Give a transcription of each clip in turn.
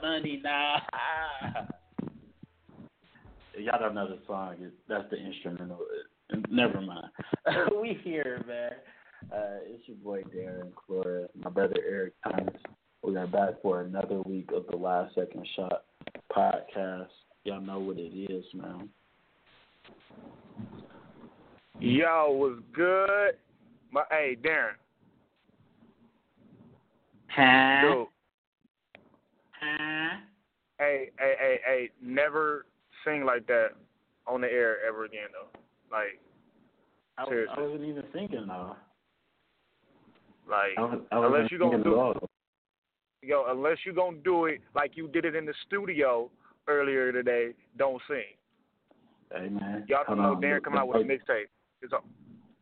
bro, bro. I got money now. Y'all don't know the song. That's the instrumental. Never mind. we here, man. Uh, it's your boy Darren Clora, my brother Eric Thomas. We are back for another week of the Last Second Shot podcast. Y'all know what it is, man. Yo, was good. My hey, Darren. Huh? Dude. Huh? Hey, hey, hey, hey, never sing like that on the air ever again though. Like I, Seriously. I wasn't even thinking though. like I was, I Unless wasn't you gonna do- at all. yo, unless you gonna do it like you did it in the studio earlier today, don't sing. Hey man. Y'all don't hold know on. Darren The- coming out the with a mixtape. It's all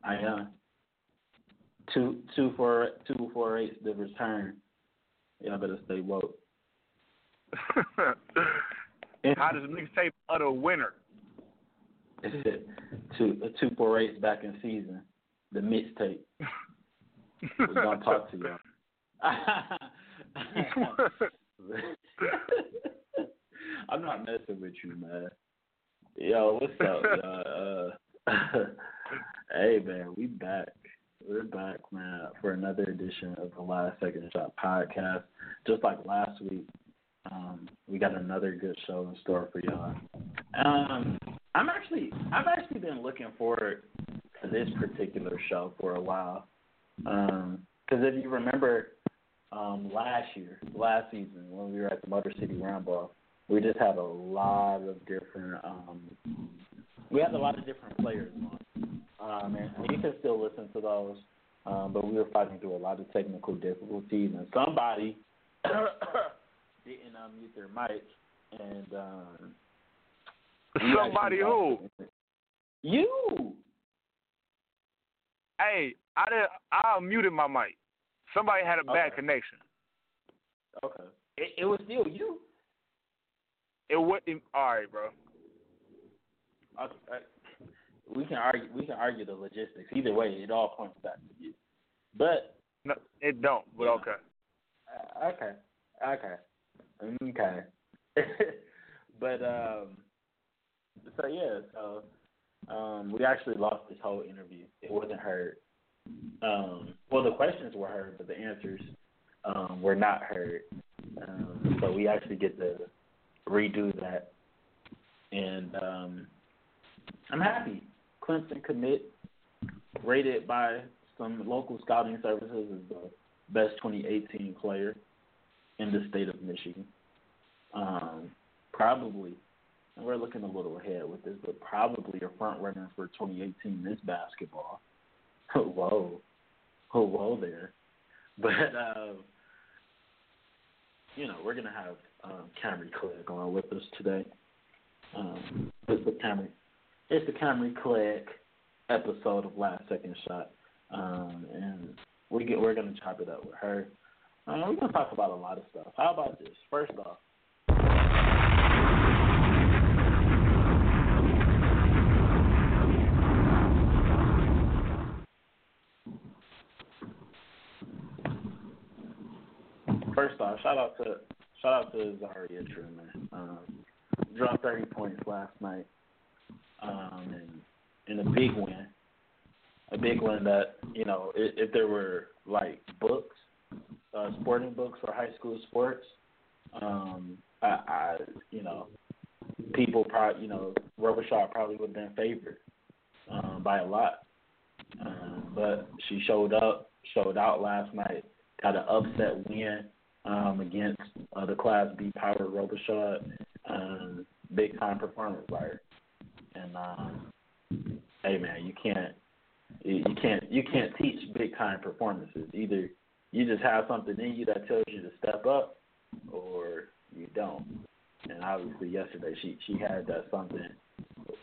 I am. Two two four two four eight the return. Y'all better stay woke. How does mixtape utter winner? two two eight back in season. The mixtape. We're gonna talk to y'all. I'm not messing with you, man. Yo, what's up, y'all? Uh, hey, man, we back. We're back, man, for another edition of the Last Second Shot podcast. Just like last week, um, we got another good show in store for y'all. Um, I'm actually, I've actually been looking forward to this particular show for a while. Because if you remember, um, last year, last season, when we were at the Motor City Rumble, we just had a lot of different. Um, we had a lot of different players on, um, and you can still listen to those. Um, but we were fighting through a lot of technical difficulties, and somebody didn't unmute their mic, and um, Somebody who? You. Hey, I did I muted my mic. Somebody had a bad Okay. connection. Okay. It, it was still you. It wasn't. all right, bro. I, I, we can argue. We can argue the logistics. Either way, it all points back to you. But No, it don't, but Yeah. okay. uh, okay, okay, okay. but um, so yeah, so um, we actually lost this whole interview. It wasn't heard. Um, well, the questions were heard, but the answers um, were not heard. Um, so we actually get to redo that, and um, I'm happy. Clemson commit rated by some local scouting services as the best 2018 player in the state of Michigan. Um, probably, and we're looking a little ahead with this, but probably a front runner for 2018 Miss basketball. whoa, oh whoa there, but um, you know we're gonna have um, Camree Clegg on with us today. Um, it's the Camree, it's the Camree Clegg episode of Last Second Shot, um, and we get we're gonna chop it up with her. Uh, we're gonna talk about a lot of stuff. How about this? First off, first off, shout out to shout out to Zaria Truman. Um, dropped 30 points last night, um, and in a big win. A big win that you know, if, if there were like books, uh, sporting books for high school sports, um, I, I you know, people probably you know, Robichaud probably would have been favored um, by a lot. Um, but she showed up, showed out last night, got an upset win um, against uh, the Class B Power Robichaud. Um, big time performance by her. And um, hey man, you can't you you can't you can't teach big time performances. Either you just have something in you that tells you to step up, or you don't. And obviously, yesterday she she had that something,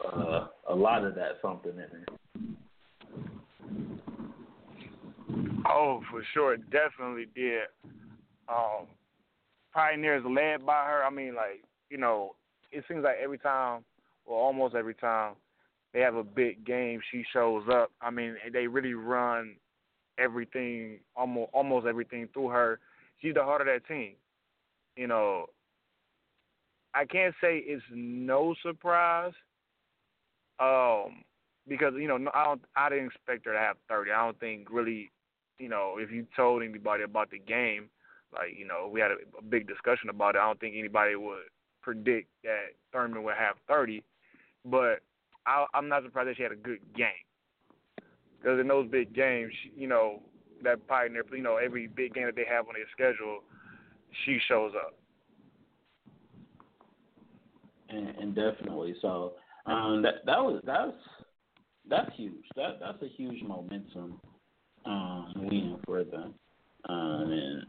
uh, a lot of that something in her. Oh, for sure, it definitely did. Um, Pioneers led by her. I mean, like you know, it seems like every time, or almost every time, they have a big game, she shows up. I mean, they really run everything, almost almost everything through her. She's the heart of that team. you know, I can't say it's no surprise. Um, because you know, I don't, I didn't expect her to have 30. I don't think really, you know, if you told anybody about the game, like you know, we had a, a big discussion about it. I don't think anybody would predict that Thurman would have 30, but I, I'm not surprised that she had a good game. Because in those big games, you know, that pioneer, you know, every big game that they have on their schedule, she shows up. And, and definitely, so um, that that was that's that's huge. That that's a huge momentum um, win for them. Um, and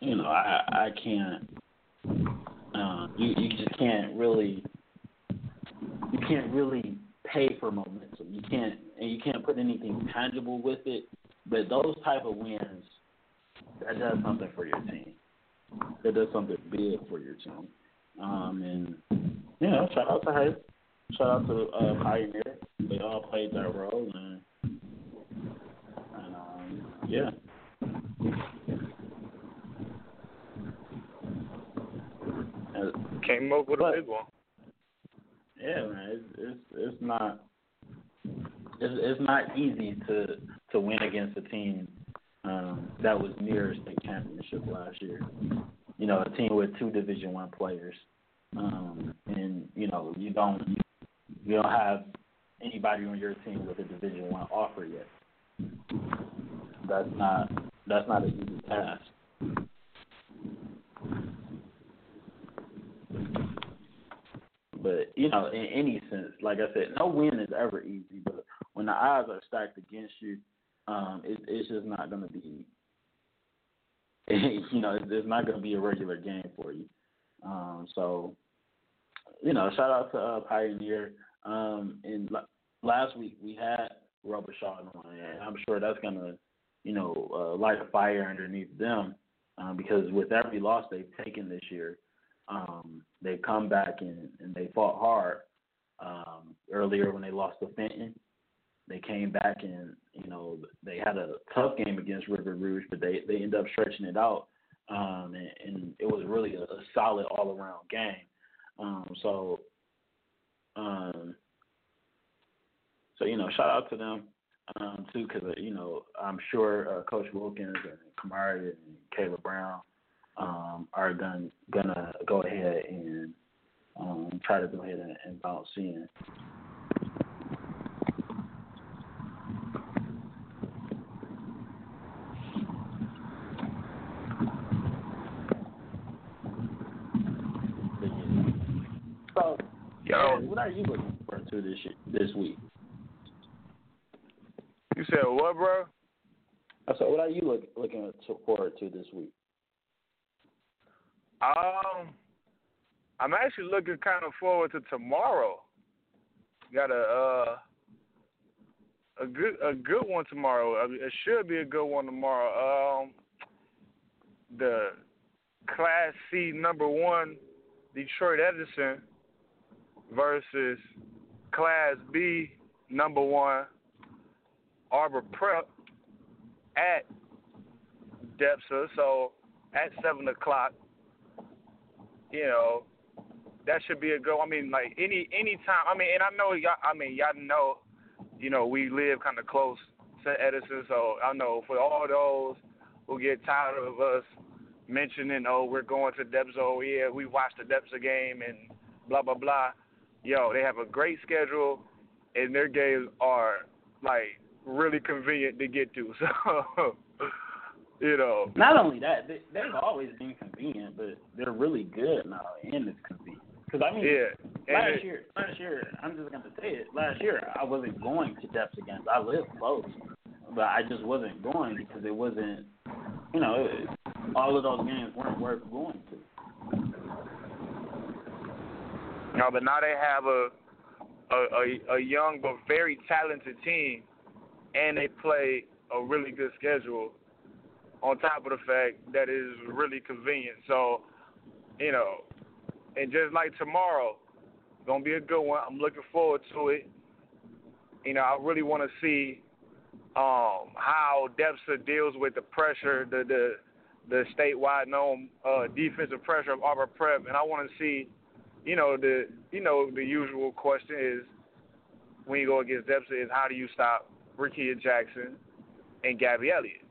you know, I I can't. Um, you you just can't really. You can't really pay for momentum. You can't and you can't put anything tangible with it. But those type of wins, that does something for your team. That does something big for your team. Um, and you know, shout out to her. Shout out to uh, Pioneer. They all played their role, and, and um, yeah. Came up with but, a big one. Yeah, man, it's it's it's not it's it's not easy to to win against a team um, that was near state championship last year. You know, a team with two Division One players, um, and you know you don't you don't have anybody on your team with a Division One offer yet. That's not that's not an easy task. But you know, in any sense, like I said, no win is ever easy. But when the odds are stacked against you, um, it, it's just not going to be. you know, it's, not going to be a regular game for you. Um, so, you know, shout out to uh, Pioneer. Um, and l- last week we had Robichaud on, and I'm sure that's going to, you know, uh, light a fire underneath them um, because with every loss they've taken this year, um, they've come back and, and they fought hard. Um, earlier when they lost to Fenton, they came back and you know they had a tough game against River Rouge, but they they ended up stretching it out, um, and, and it was really a, a solid all around game. Um, so, um, so you know, shout out to them um, too, because uh, you know I'm sure uh, Coach Wilkins and Kamari and Caleb Brown um, are gonna gonna go ahead and um, try to go ahead and, and bounce in. So, Yo. what are you looking forward to this this week? You said what, bro? I said, what are you look, looking forward to this week? Um, I'm actually looking kind of forward to tomorrow. Got a uh, a good a good one tomorrow. It should be a good one tomorrow. Um, the Class C number one Detroit Edison versus Class B number one Arbor Prep at DEPSA. So at seven o'clock you know, that should be a go. I mean, like any any time. I mean, and I know y'all. I mean, y'all know, you know, we live kind of close to Edison, so I know for all those who get tired of us mentioning, oh, we're going to Depsa. Oh, yeah, we watched the Depsa game and blah blah blah. Yo, they have a great schedule, and their games are like really convenient to get to. So you know. Not only that, they, they've always been convenient, but they're really good now, and it's convenient. Because I mean, yeah. last it, year, last year, I'm just gonna say it. Last year, I wasn't going to depths against. I lived close, but I just wasn't going because it wasn't. You know, it, all of those games weren't worth going to. No, but now they have a a, a, a young but very talented team, and they play a really good schedule on top of the fact that it is really convenient. So, you know, and just like tomorrow, gonna be a good one. I'm looking forward to it. You know, I really want to see um, how DEPSA deals with the pressure, the the the statewide known uh, defensive pressure of Arbor Prep, and I want to see, you know, the you know the usual question is when you go against DEPSA is how do you stop Rickea Jackson and Gabby Elliott?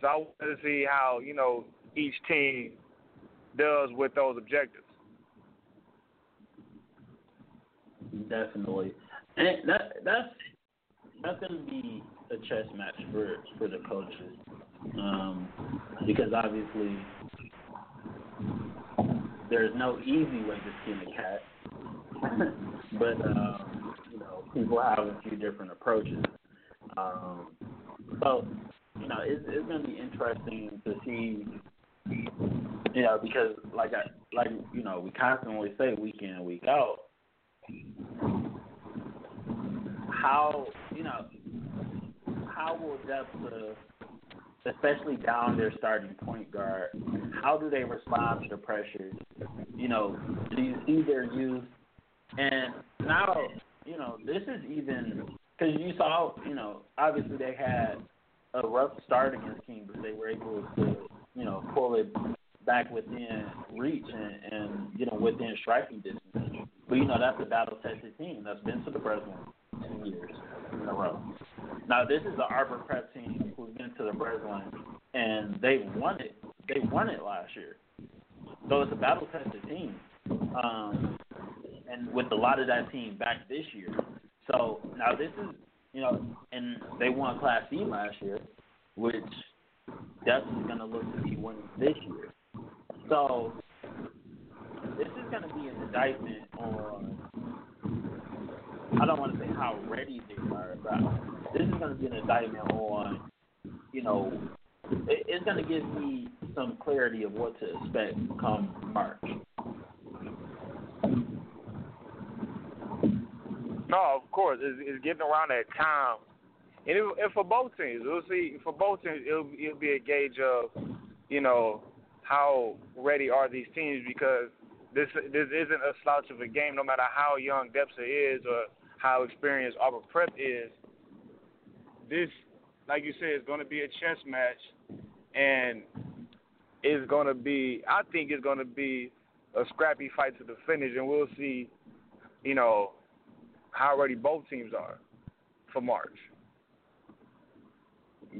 So I want to see how you know each team does with those objectives. Definitely, and that that's that's going to be a chess match for for the coaches, um, because obviously there's no easy way to skin a cat, but um, you know people have a few different approaches. Um, so you know it's, it's going to be interesting to see. You know, because like I like you know we constantly say week in week out, how you know how will depth, especially down their starting point guard, how do they respond to the pressures? You know, do you see their youth? And now, you know, this is even because you saw, you know, obviously they had a rough start against King, but they were able to, you know, pull it back within reach and, and you know within striking distance. But you know that's a battle tested team that's been to the Breslin two years in a row. Now this is the Arbor Prep team who's been to the Breslin and they won it. They won it last year. So it's a battle tested team. Um, and with a lot of that team back this year. So now this is you know, and they won Class C last year, which definitely going to look to be winning this year. So this is going to be an indictment on I don't want to say how ready they are, but this is going to be an indictment on, you know, it, it's going to give me some clarity of what to expect come March. No, of course, it's, it's getting around that time, and, it, and for both teams, we'll see. For both teams, it'll, it'll be a gauge of, you know, how ready are these teams because this this isn't a slouch of a game, no matter how young DEPSA is or how experienced Arbor Prep is. This, like you said, is going to be a chess match, and it's going to be. I think it's going to be a scrappy fight to the finish, and we'll see, you know, how ready both teams are for March.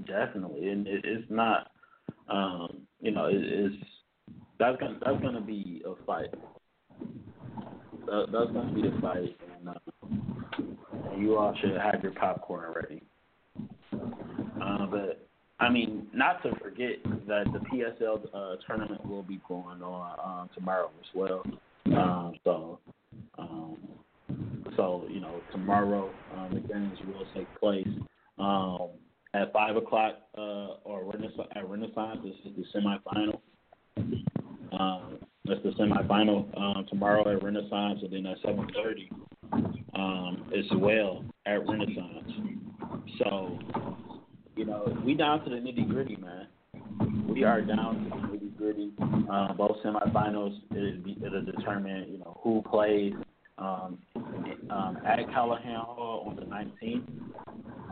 Definitely, and it, it's not. Um, you know, it, it's that's gonna that's gonna be a fight. That, that's gonna be a fight, and uh, you all should have your popcorn ready. Uh, but I mean, not to forget that the PSL uh, tournament will be going on um, tomorrow as well. Um, so, um, so you know, tomorrow um, the games will take place um, at five o'clock uh, or Renaissance, at Renaissance. This is the semifinal. Um, that's the semifinal um, tomorrow at Renaissance, and then at seven thirty um, as well at Renaissance. So, you know, we down to the nitty gritty, man. We are down to the nitty gritty. Uh, both semifinals, it'll, be, it'll determine, you know, who plays um, um, at Calihan Hall on the 19th.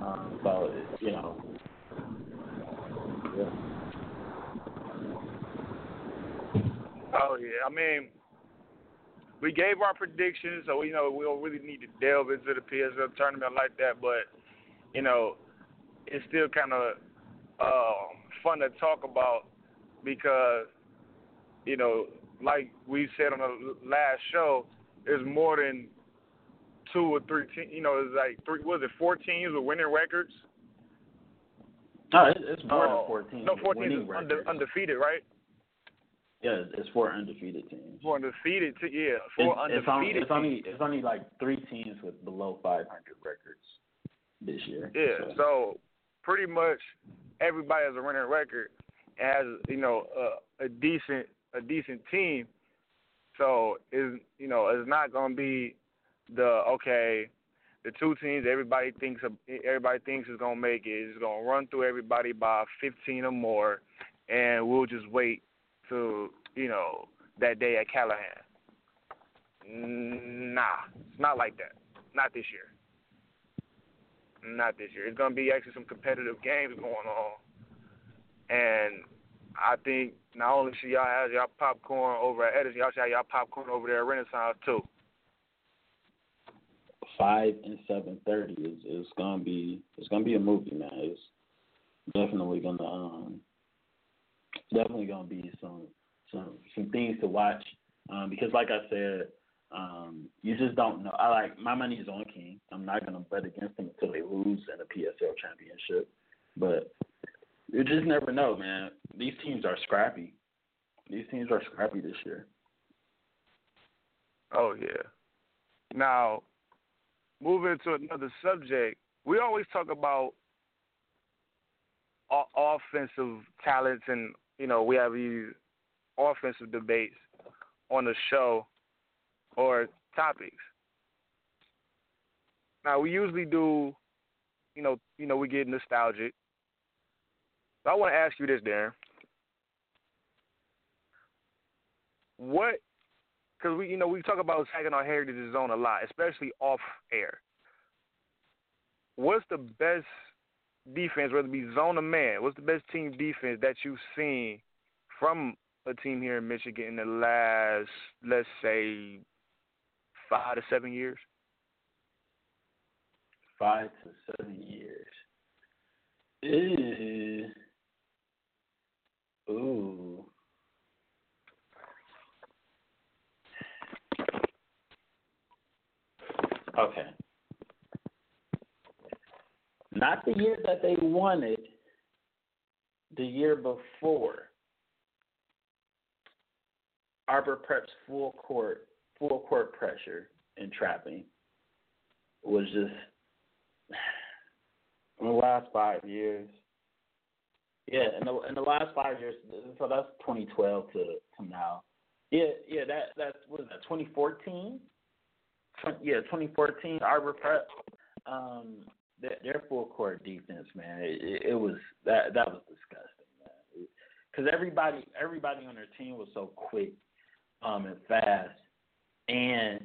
Um, so, you know, yeah. Oh yeah, I mean, we gave our predictions, so you know we don't really need to delve into the PSL tournament like that. But you know, it's still kind of uh, fun to talk about because you know, like we said on the last show, there's more than two or three teams. You know, it's like three. Was it four teams with winning records? No, it's more uh, than fourteen. No, fourteen is unde- undefeated, right? Yeah, it's four undefeated teams. Four undefeated, te- yeah, four it's, undefeated. It's only, it's only it's only like three teams with below 500 records this year. Yeah, so, so pretty much everybody has a winning record and has you know a, a decent a decent team. So is you know it's not gonna be the okay the two teams everybody thinks everybody thinks is gonna make it is gonna run through everybody by 15 or more, and we'll just wait to you know that day at Calihan. Nah, it's not like that. Not this year. Not this year. It's gonna be actually some competitive games going on, and I think not only should y'all have y'all popcorn over at Edison, y'all should have y'all popcorn over there at Renaissance too. Five and seven thirty is is gonna be it's gonna be a movie, man. It's definitely gonna um definitely gonna be some some some things to watch. Um, because like I said, um, you just don't know. I like my money's on King. I'm not gonna bet against them until they lose in a PSL championship. But you just never know, man. These teams are scrappy. These teams are scrappy this year. Oh yeah. Now, moving to another subject, we always talk about offensive talents, and you know we have these offensive debates on the show or topics. Now we usually do, you know, you know, we get nostalgic. I want to ask you this, Darren. What? Because we, you know, we talk about Saginaw Heritage Zone a lot, especially off air. What's the best defense, whether it be zone or man? What's the best team defense that you've seen from a team here in Michigan in the last, let's say, five to seven years? Five to seven years. Ew. Ooh. Okay. Not the year that they wanted, the year before. Arbor Prep's full court full court pressure and trapping was just in the last five years. Yeah, in the in the last five years, so that's 2012 to to now. Yeah, yeah, that that's what is that 2014? yeah, 2014 Arbor Prep. Um, their, their full court defense, man, it, it was that that was disgusting, man. Because everybody everybody on their team was so quick um, and fast and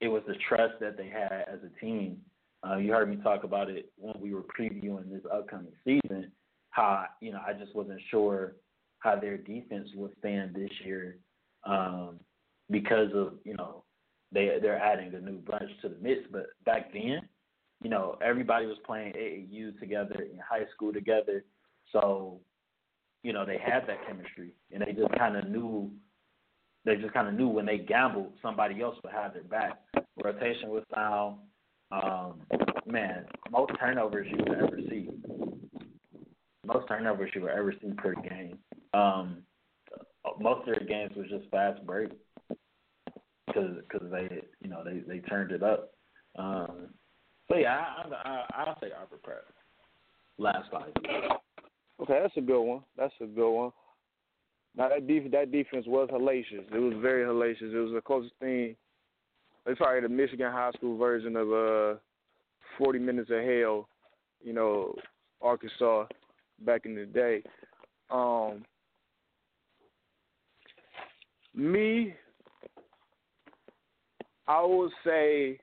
it was the trust that they had as a team. Uh, you heard me talk about it when we were previewing this upcoming season. How you know I just wasn't sure how their defense would stand this year um, because of you know they they're adding a new bunch to the mix. But back then, you know everybody was playing AAU together in high school together, so you know they had that chemistry and they just kind of knew they just kind of knew when they gambled, somebody else would have their back. Rotation was sound. Um, man, most turnovers you would ever see. Most turnovers you would ever see per game. Um, most of their games was just fast break because cause they you know they they turned it up. Um, so yeah, I, I, I'll say Arbor Prep. Last five. Okay, that's a good one. That's a good one. Now that def- that defense was hellacious. It was very hellacious. It was the closest thing. It's probably the Michigan high school version of uh, 40 Minutes of Hell. You know, Arkansas back in the day. Um, me, I would say,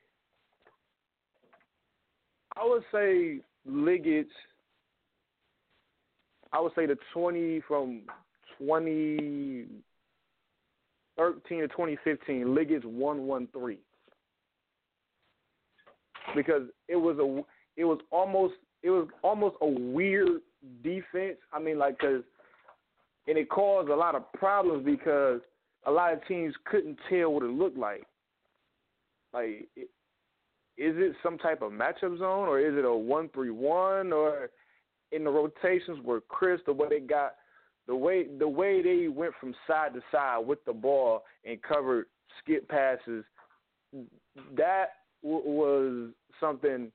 I would say Liggett's. I would say the 20 from 2013 to 2015, Liggett's 113 because it was a it was almost it was almost a weird defense. I mean, like because and it caused a lot of problems because a lot of teams couldn't tell what it looked like. Like, is it some type of matchup zone or is it a one three one or in the rotations were Chris the way they got the way the way they went from side to side with the ball and covered skip passes, that w- was something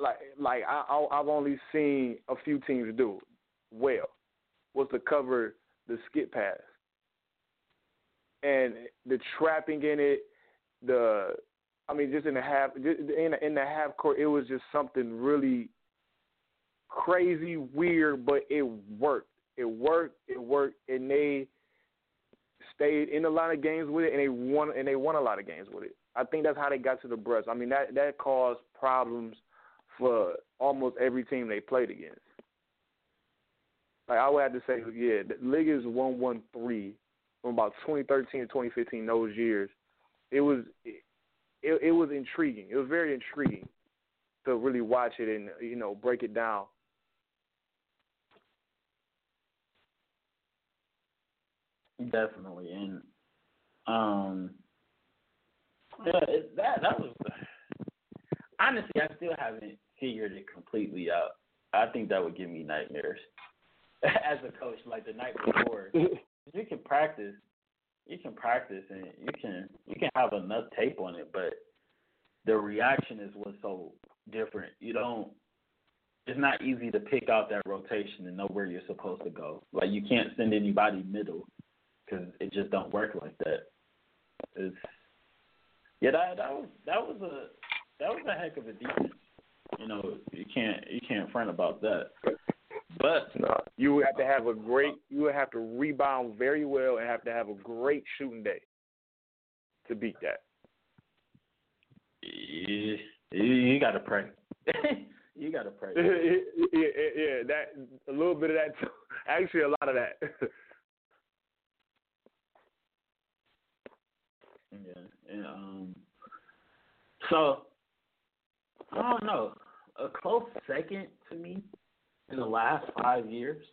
like like I, I've only seen a few teams do well was to cover the skip pass and the trapping in it, the I mean just in the half in the, in the half court it was just something really crazy weird but it worked it worked. It worked, and they stayed in a lot of games with it, and they won. And they won a lot of games with it. I think that's how they got to the brush. I mean, that that caused problems for almost every team they played against. like I would have to say, yeah, the league is one one three from about 2013 to 2015. Those years, it was it, it was intriguing. It was very intriguing to really watch it and you know break it down. Definitely, and um, yeah, that that was honestly, I still haven't figured it completely out. I think that would give me nightmares as a coach, like the night before. you can practice, you can practice, and you can you can have enough tape on it, but the reaction is what's so different. You don't. It's not easy to pick out that rotation and know where you're supposed to go. Like you can't send anybody middle because it just don't work like that. It's yeah, that that was that was a that was a heck of a defense. You know, you can't you can't front about that. But no, you would have to have a great you would have to rebound very well and have to have a great shooting day to beat that. You, you got to pray. you got to pray. yeah, yeah, that a little bit of that. Too. Actually, a lot of that. yeah, and um, so I don't know. A close second to me in the last five years,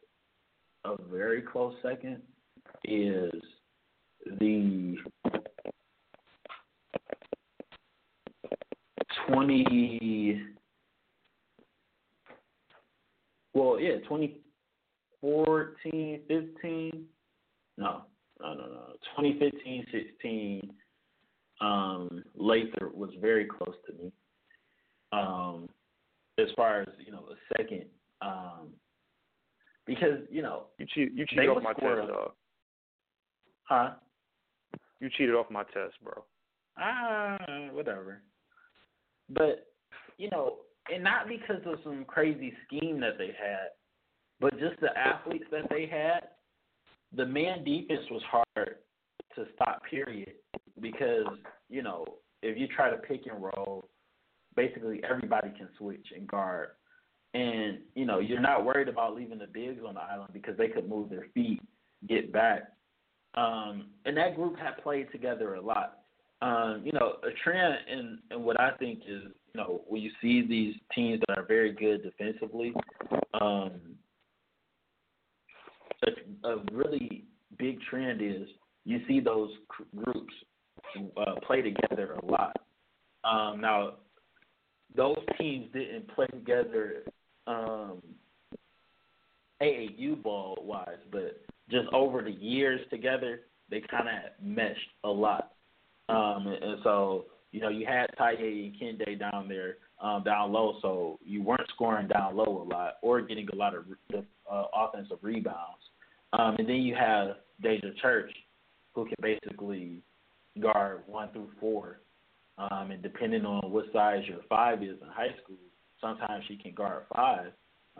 a very close second is the twenty well, yeah, 2014, 15. No, no, no, no. 2015, 16. Um, Lather was very close to me um, as far as you know, a second, um, because you know you cheat you cheated off my test, dog. Huh? You cheated off my test, bro. Ah, whatever. But you know, and not because of some crazy scheme that they had, but just the athletes that they had. The man defense was hard to stop. Period. Because you know, if you try to pick and roll basically everybody can switch and guard. And, you know, you're not worried about leaving the bigs on the island because they could move their feet, get back. Um, and that group had played together a lot. Um, you know, a trend in, in what I think is, you know, when you see these teams that are very good defensively, um, a, a really big trend is you see those groups uh, play together a lot. Um, now, those teams didn't play together um, AAU ball wise, but just over the years together, they kind of meshed a lot. Um, and, so, you know, you had Taye and Kende down there, um, down low, so you weren't scoring down low a lot or getting a lot of uh, offensive rebounds. Um, and then you have Deja Church, who can basically guard one through four um, and depending on what size your five is in high school, sometimes she can guard five.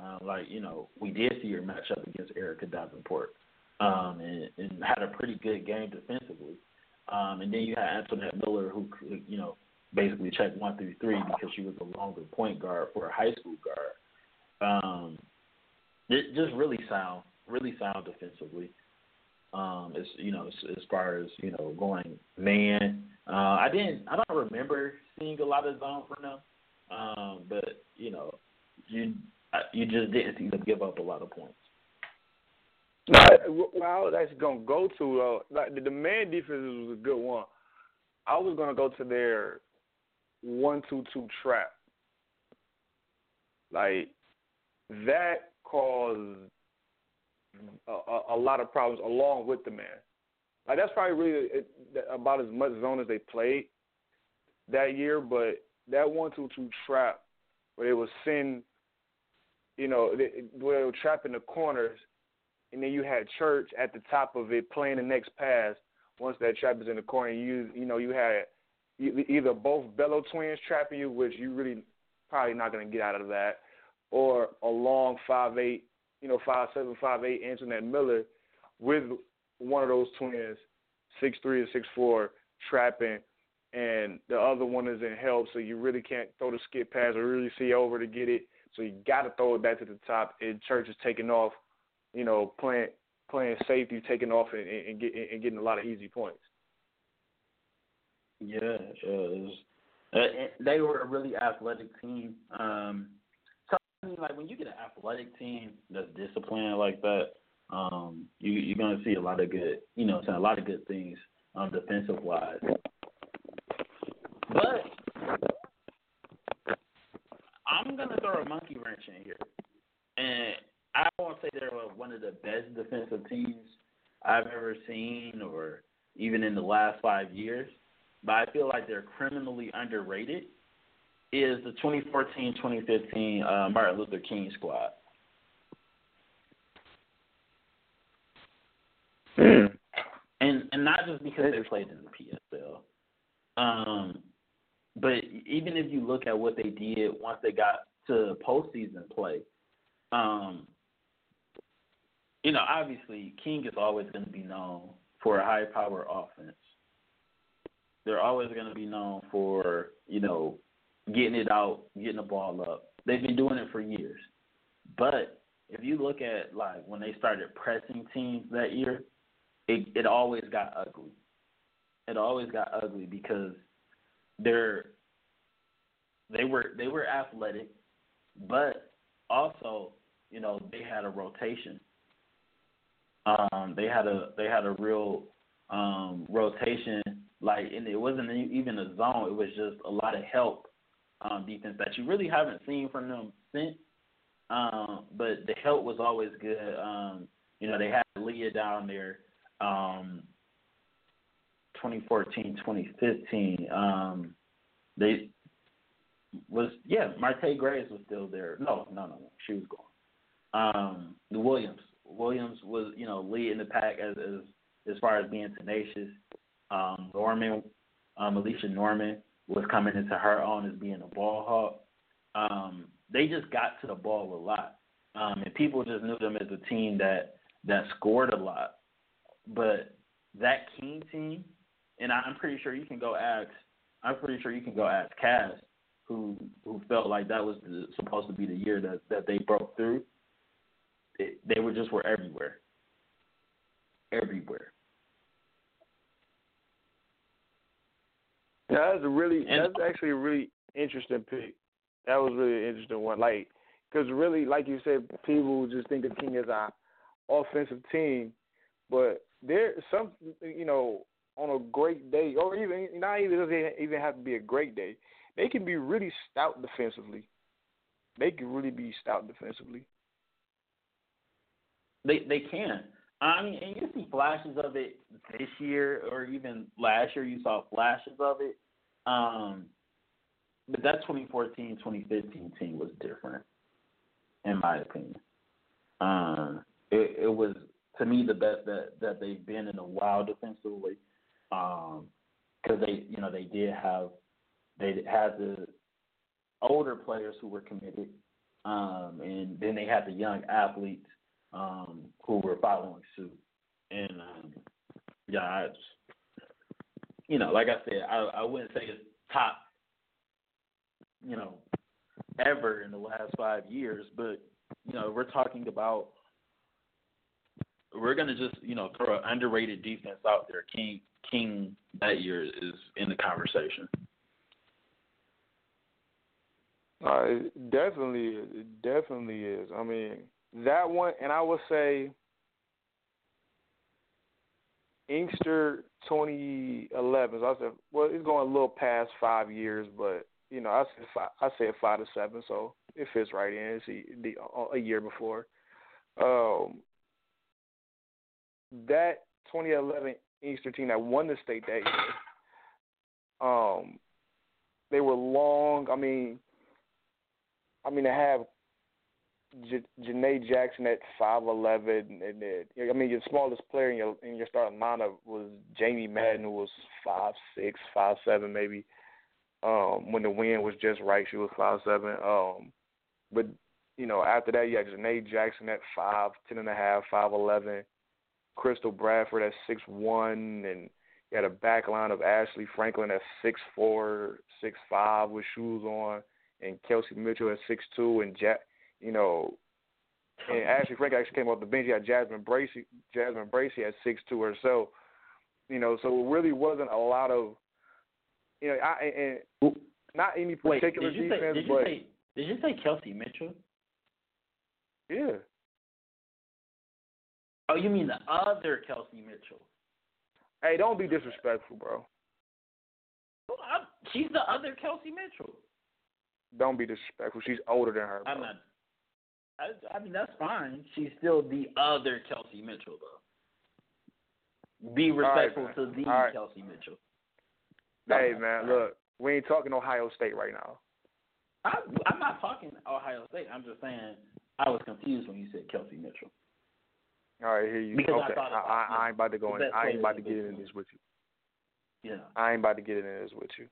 Uh, like you know, we did see her match up against Erica Davenport, um, and, and had a pretty good game defensively. Um, and then you had Antoinette Miller, who you know basically checked one through three because she was a longer point guard for a high school guard. Um, it just really sound, really sound defensively. Um, as you know, as, as far as you know, going man. Uh, I didn't. I don't remember seeing a lot of zone from them. Um, but you know, you you just didn't see them give up a lot of points. Well, actually gonna go to uh, like the, man defense was a good one. I was gonna go to their one two two trap. Like that caused a, a, lot of problems along with the man. Like that's probably really about as much zone as they played that year. But that one two two trap where they would send, you know, they, where they would trap in the corners, and then you had Church at the top of it playing the next pass. Once that trap is in the corner, you you know you had either both Bello twins trapping you, which you really probably not going to get out of that, or a long five eight you know, five seven, five eight, Antoinette Miller, with one of those twins, six three or six four, trapping, and the other one is in help, so you really can't throw the skip pass or really see over to get it. So you got to throw it back to the top. And Church is taking off you know, playing playing safety, taking off and, and, and getting a lot of easy points. Yeah, was, uh, they were a really athletic team. Um, so like when you get an athletic team that's disciplined like that, um, you, you're gonna see a lot of good, you know, a lot of good things um, defensive wise. But I'm gonna throw a monkey wrench in here, and I won't say they're one of the best defensive teams I've ever seen, or even in the last five years. But I feel like they're criminally underrated. Is the 2014-2015 uh, Martin Luther King squad? And and not just because they played in the PSL, um, but even if you look at what they did once they got to postseason play, um, you know, obviously King is always going to be known for a high power offense. They're always going to be known for, you know, getting it out, getting the ball up. They've been doing it for years. But if you look at like when they started pressing teams that year, it it always got ugly. It always got ugly because they're they were they were athletic, but also you know they had a rotation. Um, they had a they had a real um, rotation, like and it wasn't even a zone. It was just a lot of help um, defense that you really haven't seen from them since. Um, but the help was always good. Um, you know, they had Leah down there, um, 2014, 2015. Um, they was yeah, Marte Graves was still there. No, no, no, no, she was gone. Um, the Williams, Williams was, you know, leading the pack as as, as far as being tenacious. Um, Norman, um, Alicia Norman was coming into her own as being a ball hawk. Um, they just got to the ball a lot, um, and people just knew them as a team that that scored a lot. But that King team, and I'm pretty sure you can go ask. I'm pretty sure you can go ask Cass, who who felt like that was the, supposed to be the year that that they broke through they were just were everywhere, everywhere. Yeah, that's a really that's actually a really interesting pick. That was really an interesting one. Like, because really, like you said, people just think of King as a offensive team, but there some you know on a great day, or even not even doesn't even have to be a great day. They can be really stout defensively. They can really be stout defensively. They they can. I mean, and you see flashes of it this year, or even last year. You saw flashes of it. Um, but that 2014, 2015 team was different, in my opinion. Um, it, it was to me the best that that they've been in a while defensively. Um, because they, you know, they did have they had the older players who were committed, um, and then they had the young athletes um, who were following suit. And um, yeah, I just, you know, like I said, I, I wouldn't say it's top, you know, ever in the last five years, but you know, we're talking about we're gonna just you know throw an underrated defense out there. King King that year is in the conversation. Uh, it definitely, it definitely is. I mean, that one, and I would say Inkster 2011. So I said, well, it's going a little past five years, but you know, I said five, I said five to seven, so it fits right in. It's a, a year before. Um, that 2011 Inkster team that won the state that year. Um, they were long. I mean, I mean, they have J- Janae Jackson at five eleven, and then I mean your smallest player in your in your starting lineup was Jamie Madden, who was five six, five seven maybe. Um, when the wind was just right, she was five seven. Um, but you know after that you had Janae Jackson at five ten and a half, five eleven. Crystal Bradford at six one, and you had a back line of Ashley Franklin at six four, six five with shoes on, and Kelsey Mitchell at six two, and Jack you know, and Ashley Frank actually came off the bench. You had Jasmine Bracey, Jasmine Bracey at six two or so. You know, so it really wasn't a lot of, you know, I and not any particular Wait, did you defense, say, did but say did you say Kelsey Mitchell? yeah. Oh, you mean the other Kelsey Mitchell? Hey, don't be disrespectful, bro. Well, I'm, she's the other Kelsey Mitchell. Don't be disrespectful. She's older than her. Bro. I'm not. I, I mean, that's fine. She's still the other Kelsey Mitchell, though. Be respectful man. to the right. Kelsey Mitchell. Hey, man, look, we ain't talking Ohio State right now. I, I'm not talking Ohio State. I'm just saying I was confused when you said Kelsey Mitchell. All right, here you. Because I okay, thought I, I, I ain't about to go in. I ain't about to get into this with you. Yeah, I ain't about to get into this with you.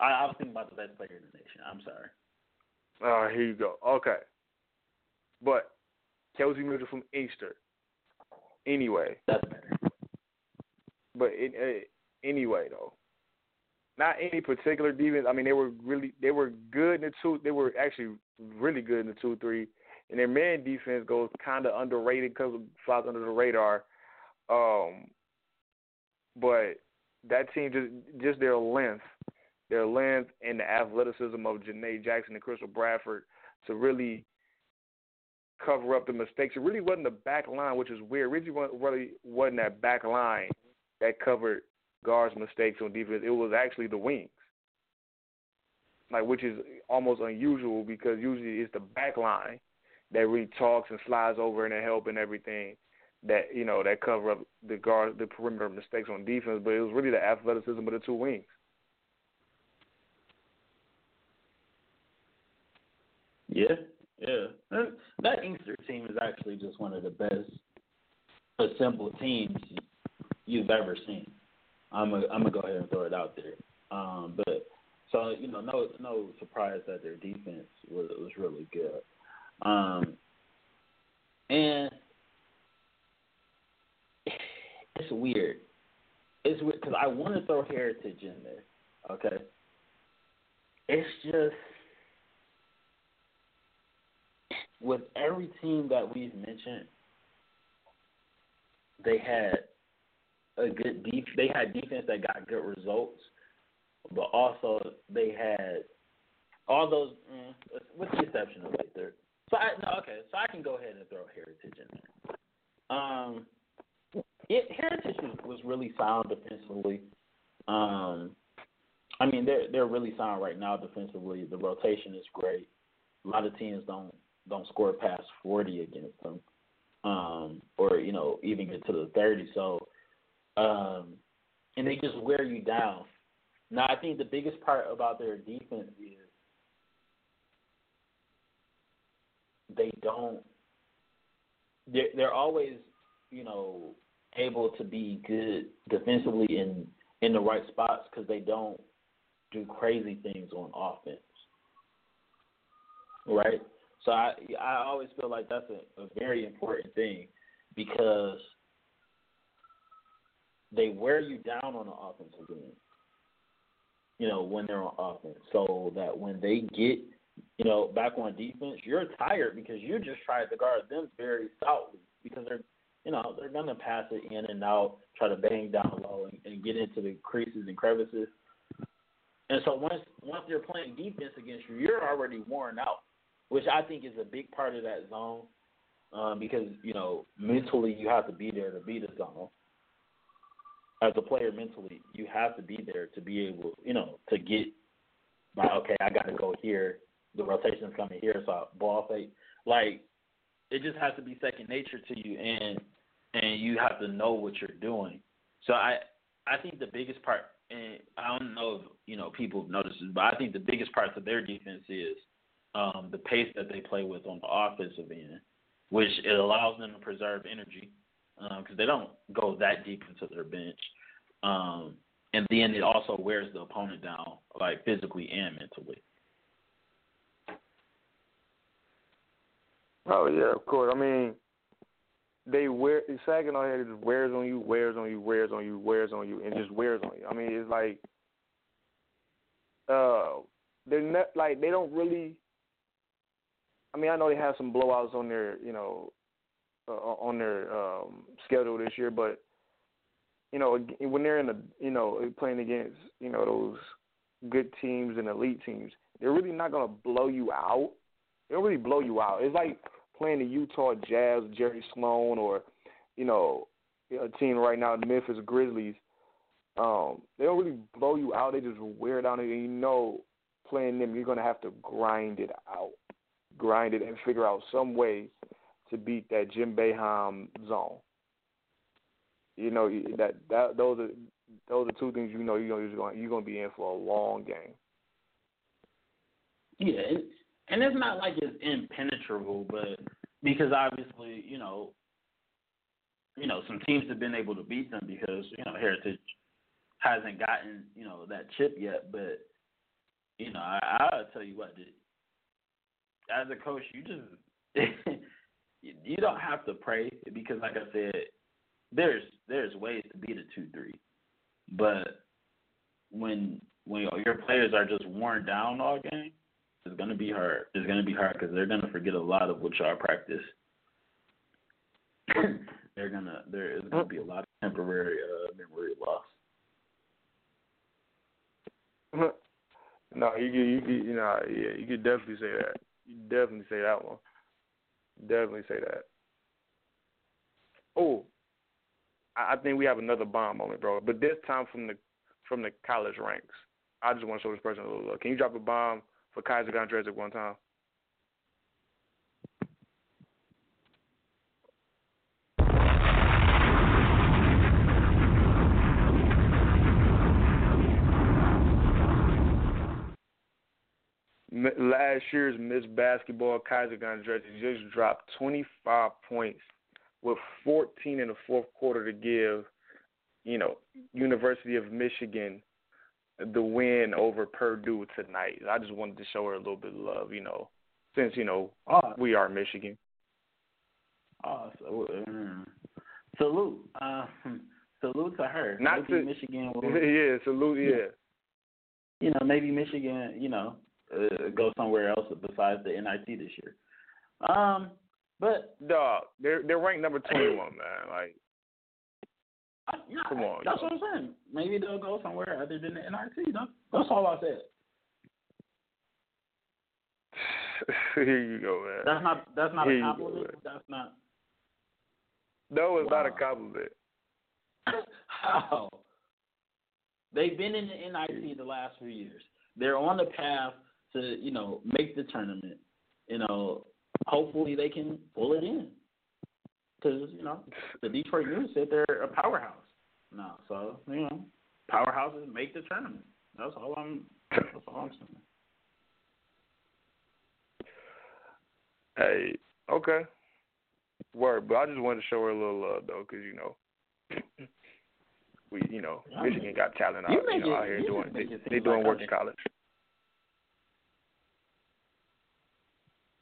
I, I was thinking about the best player in the nation. I'm sorry. All right, here you go. Okay, but Kelsey Mitchell from Easter. Anyway, That's better. but it, uh, anyway though, not any particular defense. I mean, they were really they were good in the two. They were actually really good in the two three, and their man defense goes kind of underrated because it flies under the radar. Um, but that team just just their length, their length and the athleticism of Janae Jackson and Crystal Bradford to really cover up the mistakes. It really wasn't the back line, which is weird. It really really wasn't that back line that covered guards' mistakes on defense. It was actually the wings. Like which is almost unusual because usually it's the back line that really talks and slides over and help and everything that you know that cover up the guard the perimeter mistakes on defense, but it was really the athleticism of the two wings. Yeah, yeah. That- Inkster team is actually just one of the best assembled teams you've ever seen. I'm a, I'm gonna go ahead and throw it out there. Um, but so you know, no no surprise that their defense was was really good. Um, and it's weird. It's weird because I want to throw Heritage in there. Okay, it's just with every team that we've mentioned, they had a good they had defense that got good results, but also they had all those mm, with the exception of Lather. So I no, okay, so I can go ahead and throw Heritage in there. Um, it, Heritage was, was really sound defensively. Um, I mean they're they're really sound right now defensively. The rotation is great. A lot of teams don't don't score past forty against them, um, or you know even get to the thirty. So, um, and they just wear you down. Now I think the biggest part about their defense is they don't. They're they're always you know able to be good defensively in in the right spots because they don't do crazy things on offense. Right? So I I always feel like that's a, a very important thing because they wear you down on the offensive end. You know, when they're on offense. So that when they get, you know, back on defense, you're tired because you just tried to guard them very stoutly because they're you know, they're gonna pass it in and out, try to bang down low and, and get into the creases and crevices. And so once once they're playing defense against you, you're already worn out, which I think is a big part of that zone. Um, because, you know, mentally you have to be there to beat a zone. As a player mentally, you have to be there to be able, you know, to get like, okay, I gotta go here, the rotation's coming here, so I ball fake. Like it just has to be second nature to you and and you have to know what you're doing. So I I think the biggest part and I don't know if you know people notice this, but I think the biggest part of their defense is um, the pace that they play with on the offensive end, which it allows them to preserve energy because they don't go that deep into their bench. Um, and then it also wears the opponent down, like physically and mentally. Oh yeah, of course. I mean, they wear Saginaw head just wears on you, wears on you, wears on you, wears on you, and just wears on you. I mean, it's like, uh, they're not like they don't really. I mean, I know they have some blowouts on their, you know, uh, on their um, schedule this year, but you know, when they're in the, you know, playing against, you know, those good teams and elite teams, they're really not going to blow you out. Don't really blow you out. It's like playing the Utah Jazz, Jerry Sloan, or you know, a team right now, the Memphis Grizzlies. Um, they don't really blow you out. They just wear down, and you know, playing them, you're to have to grind it out, grind it, and figure out some way to beat that Jim Boeheim zone. You know that that those are those are two things you know you're gonna you're to be in for a long game. Yeah, and it's not like it's impenetrable, but because obviously you know you know some teams have been able to beat them because you know Heritage hasn't gotten you know that chip yet, but you know I, I'll tell you what, dude, as a coach, you just you don't have to pray because, like I said, there's there's ways to beat a two three, but when when your players are just worn down all game, it's gonna be hard. It's gonna be hard because they're gonna forget a lot of what y'all practice. they're gonna there is gonna be a lot of temporary uh, memory loss. no, you you you know yeah you could definitely say that. You definitely say that one. Definitely say that. Oh, I think we have another bomb moment, bro. But this time from the from the college ranks. I just want to show this person a little love. Can you drop a bomb for Kysre Gondrezick at one time? Last year's Miss Basketball Kysre Gondrezick just dropped 25 points with 14 in the fourth quarter to give, you know, University of Michigan the win over Purdue tonight. I just wanted to show her a little bit of love, you know, since you know oh. we are Michigan. Oh, so, um, salute, uh, salute to her. Not maybe to Michigan. Will, yeah, salute. Yeah. You know, maybe Michigan. You know, uh, go somewhere else besides the NIT this year. Um, but dog, they're they're ranked number twenty one, man. Like, I, come on, that's what I'm saying. Maybe they'll go somewhere other than the NIT. That's, that's all I said. Here you go, man. That's not that's not Here a compliment. Go, that's not. No, it's wow. not a compliment. How? They've been in the NIT the last few years. They're on the path to, you know, make the tournament. You know, hopefully they can pull it in. Because, you know, the Detroit News said they're a powerhouse now. So, you know, powerhouses make the tournament. That's all I'm, that's all I'm saying. Hey, okay. Word, but I just wanted to show her a little love, though, because, you know, we, you know, Michigan got talent out, you you know, it- out here doing, they, they doing like work in college.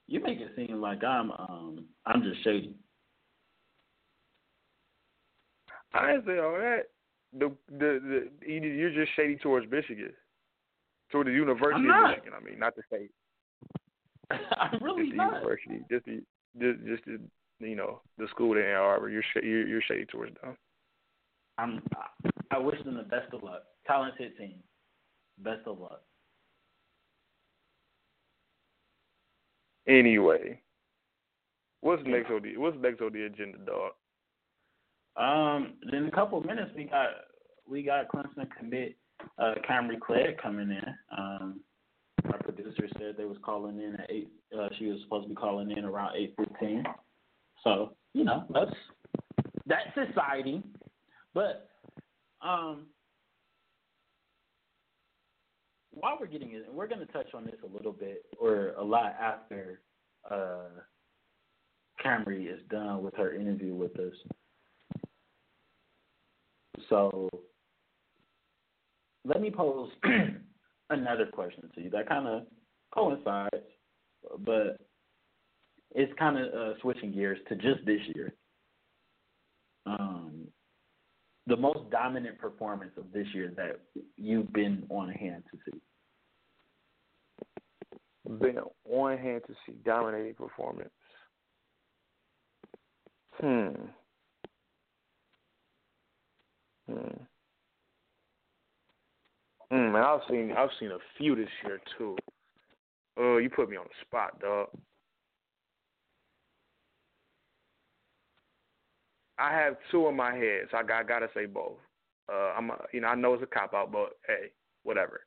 You make it seem like I'm um I'm just shady. I didn't say all that. The the the you- you're just shady towards Michigan, toward the University of. Michigan. I mean, not the state, I'm really just the not. university, just the just just the you know the school in Ann Arbor. You're sh- you're, you're shady towards them. I'm. I wish them the best of luck. Talented team. Best of luck. Anyway, what's next on the what's next on the agenda, dog? Um, in a couple of minutes, we got we got Clemson commit uh, Camree Clegg coming in. Um, our producer said they was calling in at eight. Uh, she was supposed to be calling in around eight fifteen. So you know that's that's exciting. But um, while we're getting it, and we're going to touch on this a little bit or a lot after uh, Camree is done with her interview with us. So let me pose another question to you that kind of coincides, but it's kind of uh, switching gears to just this year. Um, the most dominant performance of this year that you've been on hand to see. been on hand to see dominating performance. Hmm. Hmm. Hmm, man, I've seen I've seen a few this year too. Oh, you put me on the spot, dog. I have two in my head, so I got gotta say both. Uh, I'm, you know, I know it's a cop out, but hey, whatever.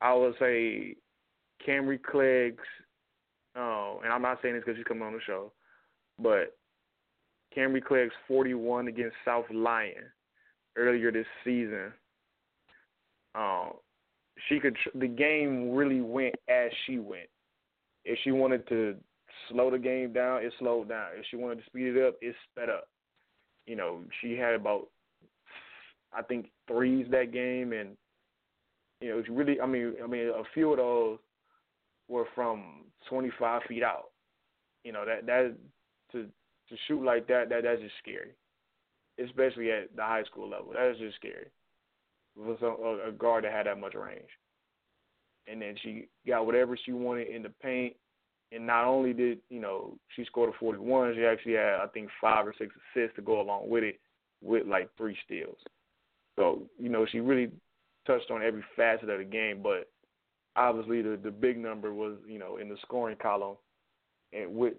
I would say Camree Clegg's, oh, and I'm not saying this because she's coming on the show, but Camree Clegg's 41 against South Lyon earlier this season. Um, she could. The game really went as she went. If she wanted to slow the game down, it slowed down. If she wanted to speed it up, it sped up. You know, she had about I think threes that game, and you know, it's really. I mean, I mean, a few of those were from 25 feet out. You know, that that to to shoot like that, that that's just scary, especially at the high school level. That is just scary for some, a guard that had that much range. And then she got whatever she wanted in the paint. And not only did you know she scored a 41, she actually had I think five or six assists to go along with it, with like three steals. So you know she really touched on every facet of the game. But obviously the the big number was you know in the scoring column, and with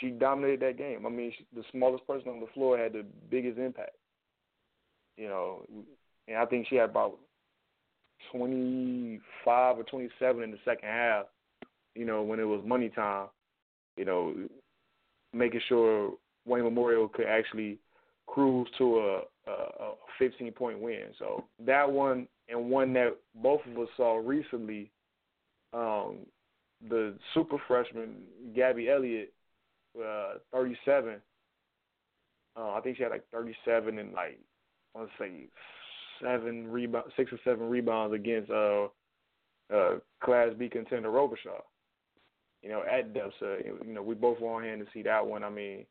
she dominated that game. I mean, she, the smallest person on the floor had the biggest impact. You know, and I think she had about 25 or 27 in the second half. You know, when it was money time, you know, making sure Wayne Memorial could actually cruise to a, a, a 15 point win. So that one and one that both of us saw recently, um, the super freshman Gabby Elliott, uh, 37. Uh, I think she had like 37 and like I want to say seven rebound, six or seven rebounds against uh, uh, Class B contender Robichaud. You know, at depth, uh, you know, we both were on hand to see that one. I mean,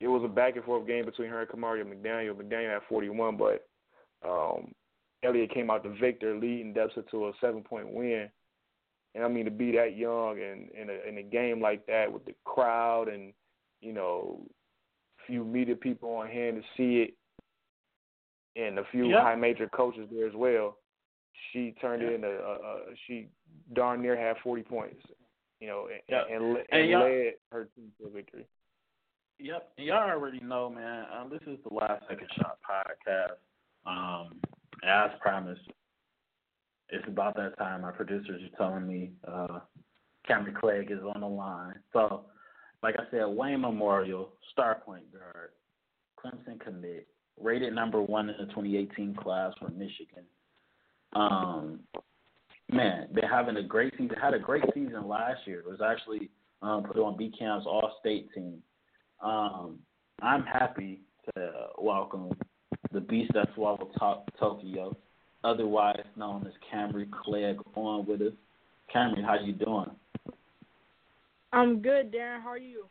it was a back and forth game between her and Kamaria McDaniel. McDaniel had 41, but um, Elliott came out the victor, leading DEPSA to a seven point win. And I mean to be that young and in a in a game like that with the crowd and you know few media people on hand to see it, and a few yep. high major coaches there as well. She turned yep. in a, a, a she darn near had forty points, you know, and yep. and, and, and led her team to a victory. Yep, y'all already know, man. Um, this is the last second shot podcast. Um, as promised, it's about that time. Our producers are telling me uh, Camree Clegg is on the line. So, like I said, Wayne Memorial, star point guard, Clemson commit, rated number one in the 2018 class from Michigan. Um, man, they're having a great season. Had a great season last year. It was actually um, put on BCAM's All State team. Um, I'm happy to welcome the beast that swallowed Tokyo, otherwise known as Camree Clegg, on with us. Camree, how you doing? I'm good, Darren. How are you?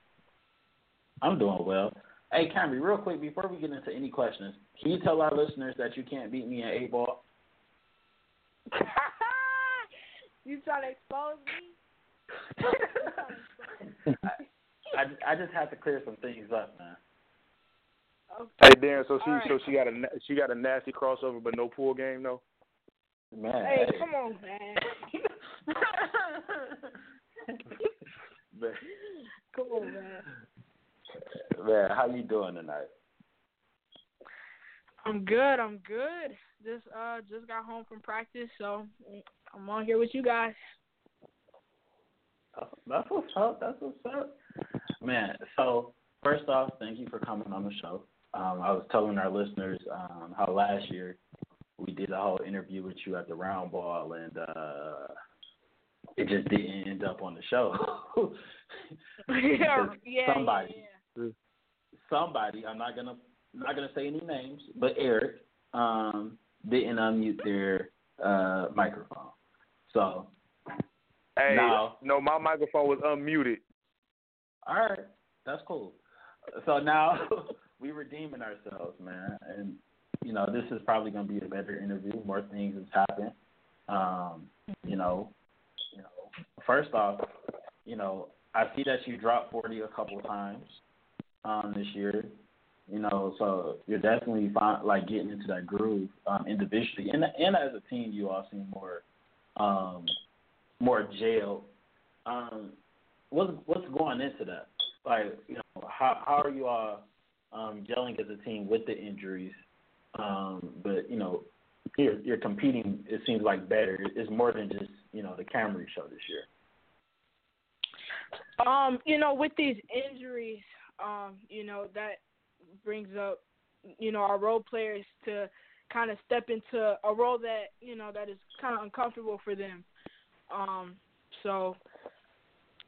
I'm doing well. Hey, Camree, real quick before we get into any questions, can you tell our listeners that you can't beat me in eight ball? you trying to expose me? I, I just have to clear some things up, man. Okay. Hey Darren, so she right. so she got a she got a nasty crossover, but no pool game, though. Man, hey, hey. come on, man. man. Come on, man. Man, how you doing tonight? I'm good. I'm good. Just uh just got home from practice, so I'm on here with you guys. Oh, that's what's up. That's what's up. Man, so first off, thank you for coming on the show. Um, I was telling our listeners um, how last year we did a whole interview with you at the round ball, and uh, it just didn't end up on the show. yeah, yeah, somebody, yeah. somebody, I'm not gonna not gonna say any names, but Eric um, didn't unmute their uh, microphone. So Hey, now, no, my microphone was unmuted. All right, that's cool. So now we redeeming ourselves, man, and you know this is probably going to be a better interview. More things has happened. Um, you know, you know, first off, you know, I see that you dropped 40 a couple of times um, this year. You know, so you're definitely find, like getting into that groove um, individually, and and as a team, you all seem more um, more jailed. Um, what's what's going into that? Like, you know, how how are you all um, gelling as a team with the injuries? Um, but you know, you're you're competing. It seems like better. It's more than just you know the Camree show this year. Um, you know, with these injuries, um, you know that brings up, you know, our role players to kind of step into a role that you know that is kind of uncomfortable for them. Um, so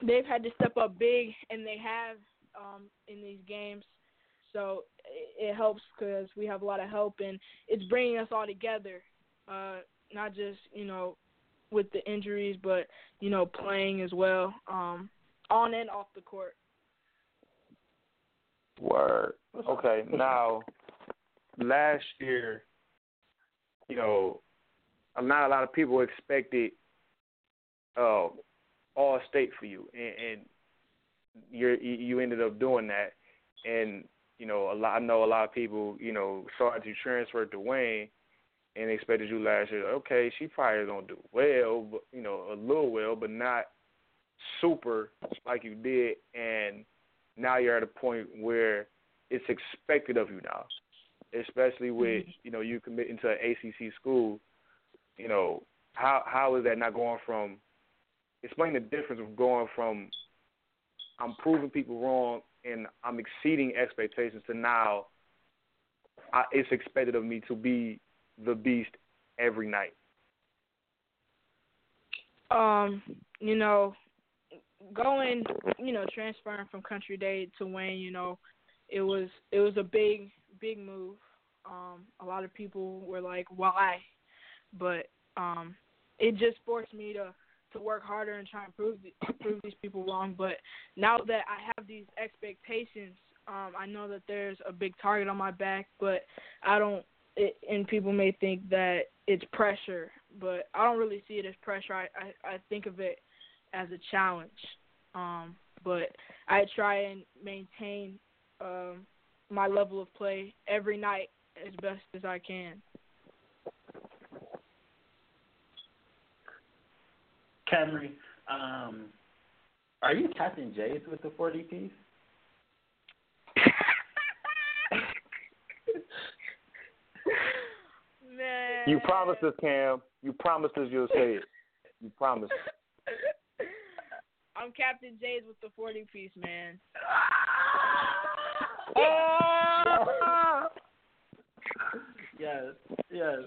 they've had to step up big, and they have um, in these games. So it, it helps because we have a lot of help, and it's bringing us all together. Uh, not just you know with the injuries, but you know playing as well, um, on and off the court. Word. Okay. Now, last year, you know, not a lot of people expected uh, all state for you, and, and you you ended up doing that. And you know, a lot. I know a lot of people, you know, saw you transferred to Wayne and expected you last year. Okay, she probably gonna do well, but you know, a little well, but not super like you did. And now you're at a point where it's expected of you now, especially with Mm-hmm. you know you committing to an ACC school. You know how how is that not going from? Explain the difference of going from I'm proving people wrong and I'm exceeding expectations to now I, it's expected of me to be the beast every night. Um, you know, going, you know, transferring from Country Day to Wayne, you know, it was it was a big big move. Um, a lot of people were like, "Why?" But um, it just forced me to to work harder and try and prove prove these people wrong. But now that I have these expectations, um, I know that there's a big target on my back, but I don't. It, and people may think that it's pressure, but I don't really see it as pressure. I I, I think of it as a challenge. Um, but I try and maintain um, my level of play every night as best as I can. Camree, um, are you Captain J's with the 40 piece? Man. You promised us, Cam. You promised us you'll say it. You promised. I'm Captain J's with the 40 piece, man. yes, yes.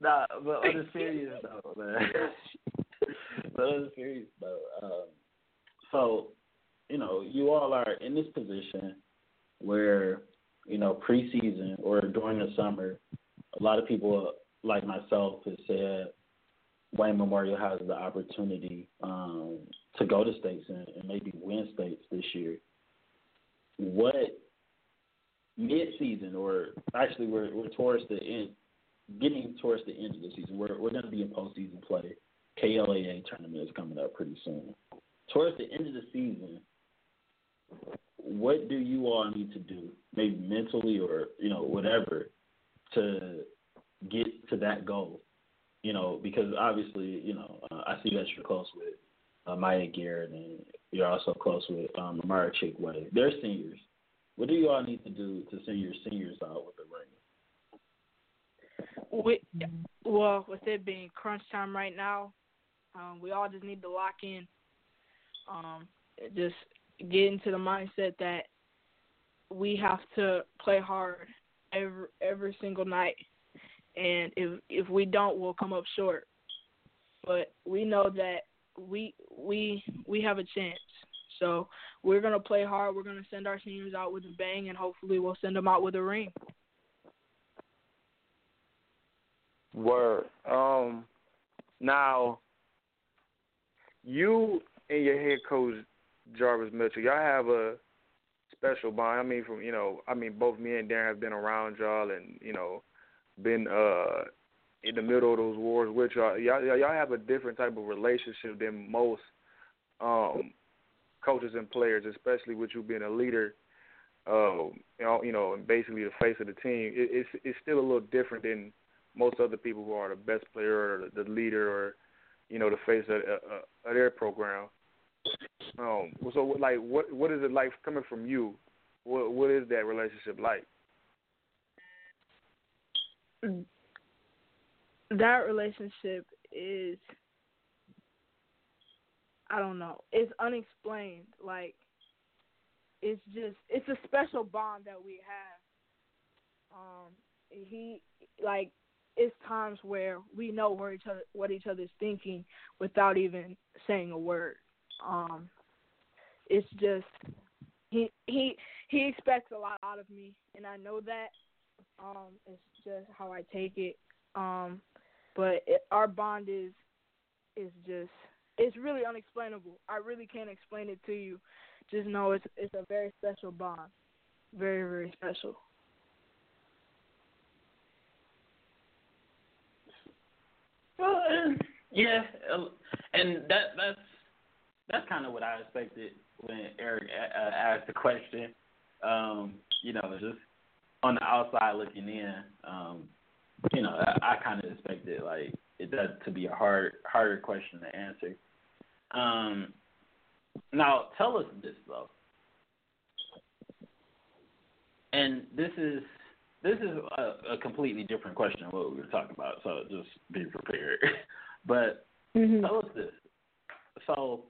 Nah, but on a serious note, man. but um, so you know, you all are in this position where you know preseason or during the summer, a lot of people like myself have said Wayne Memorial has the opportunity um, to go to states and, and maybe win states this year. What mid-season, or actually we're we're towards the end, getting towards the end of the season. We're we're going to be in postseason play. KLAA tournament is coming up pretty soon. Towards the end of the season, what do you all need to do, maybe mentally or you know whatever, to get to that goal? You know, because obviously, you know, uh, I see that you're close with uh, Maya Garrett, and you're also close with um, Amara Chickway. They're seniors. What do you all need to do to send your seniors out with the ring? We, well, with it being crunch time right now, um, we all just need to lock in. Um, just get into the mindset that we have to play hard every every single night, and if if we don't, we'll come up short. But we know that we we we have a chance. So we're gonna play hard. We're gonna send our seniors out with a bang, and hopefully we'll send them out with a ring. Word. Um. Now, you and your head coach Jarvis Mitchell, y'all have a special bond. I mean, from you know, I mean, both me and Darren have been around y'all, and you know, been uh in the middle of those wars with y'all. Y'all, y'all have a different type of relationship than most um, coaches and players, especially with you being a leader. Um, you know, you know, and basically the face of the team. It, it's it's still a little different than most other people who are the best player or the leader or you know the face of, uh, their program. Um, so like, what what is it like coming from you? What what is that relationship like? That relationship is I don't know. It's unexplained. Like it's just it's a special bond that we have. Um he like it's times where we know where each other what each other's thinking without even saying a word. Um it's just he he he expects a lot out of me and I know that. Um it's just how I take it. Um but it, our bond is is just it's really unexplainable. I really can't explain it to you. Just know it's it's a very special bond. Very very special. Yeah, and that that's that's kind of what I expected when Eric uh, asked the question. Um, you know, just on the outside looking in, um, you know, I, I kind of expected like it does to be a hard harder question to answer. Um, now tell us this though, and this is this is a, a completely different question than what we were talking about. So just be prepared. but mm-hmm. tell us this. So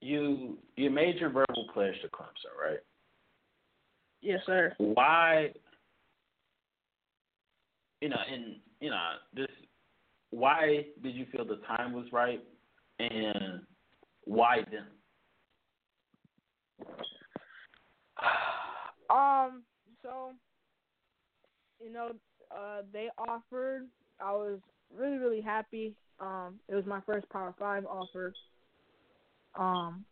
you you made your verbal pledge to Clemson, right? Yes, sir. Why? You know, and you know this. Why did you feel the time was right, and why then? Um. So, you know, uh, they offered. I was really, really happy. Um, it was my first Power Five offer. Um,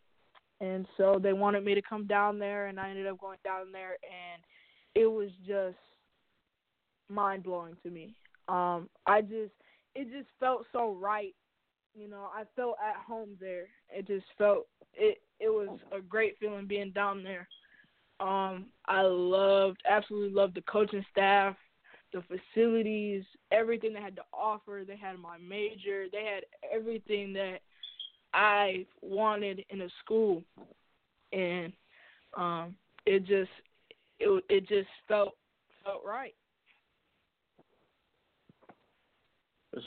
and so they wanted me to come down there, and I ended up going down there, and it was just mind blowing to me. Um, I just, it just felt so right. You know, I felt at home there. It just felt it. It was a great feeling being down there. Um, I loved, absolutely loved the coaching staff, the facilities, everything they had to offer. They had my major. They had everything that I wanted in a school, and um, it just it it just felt felt right.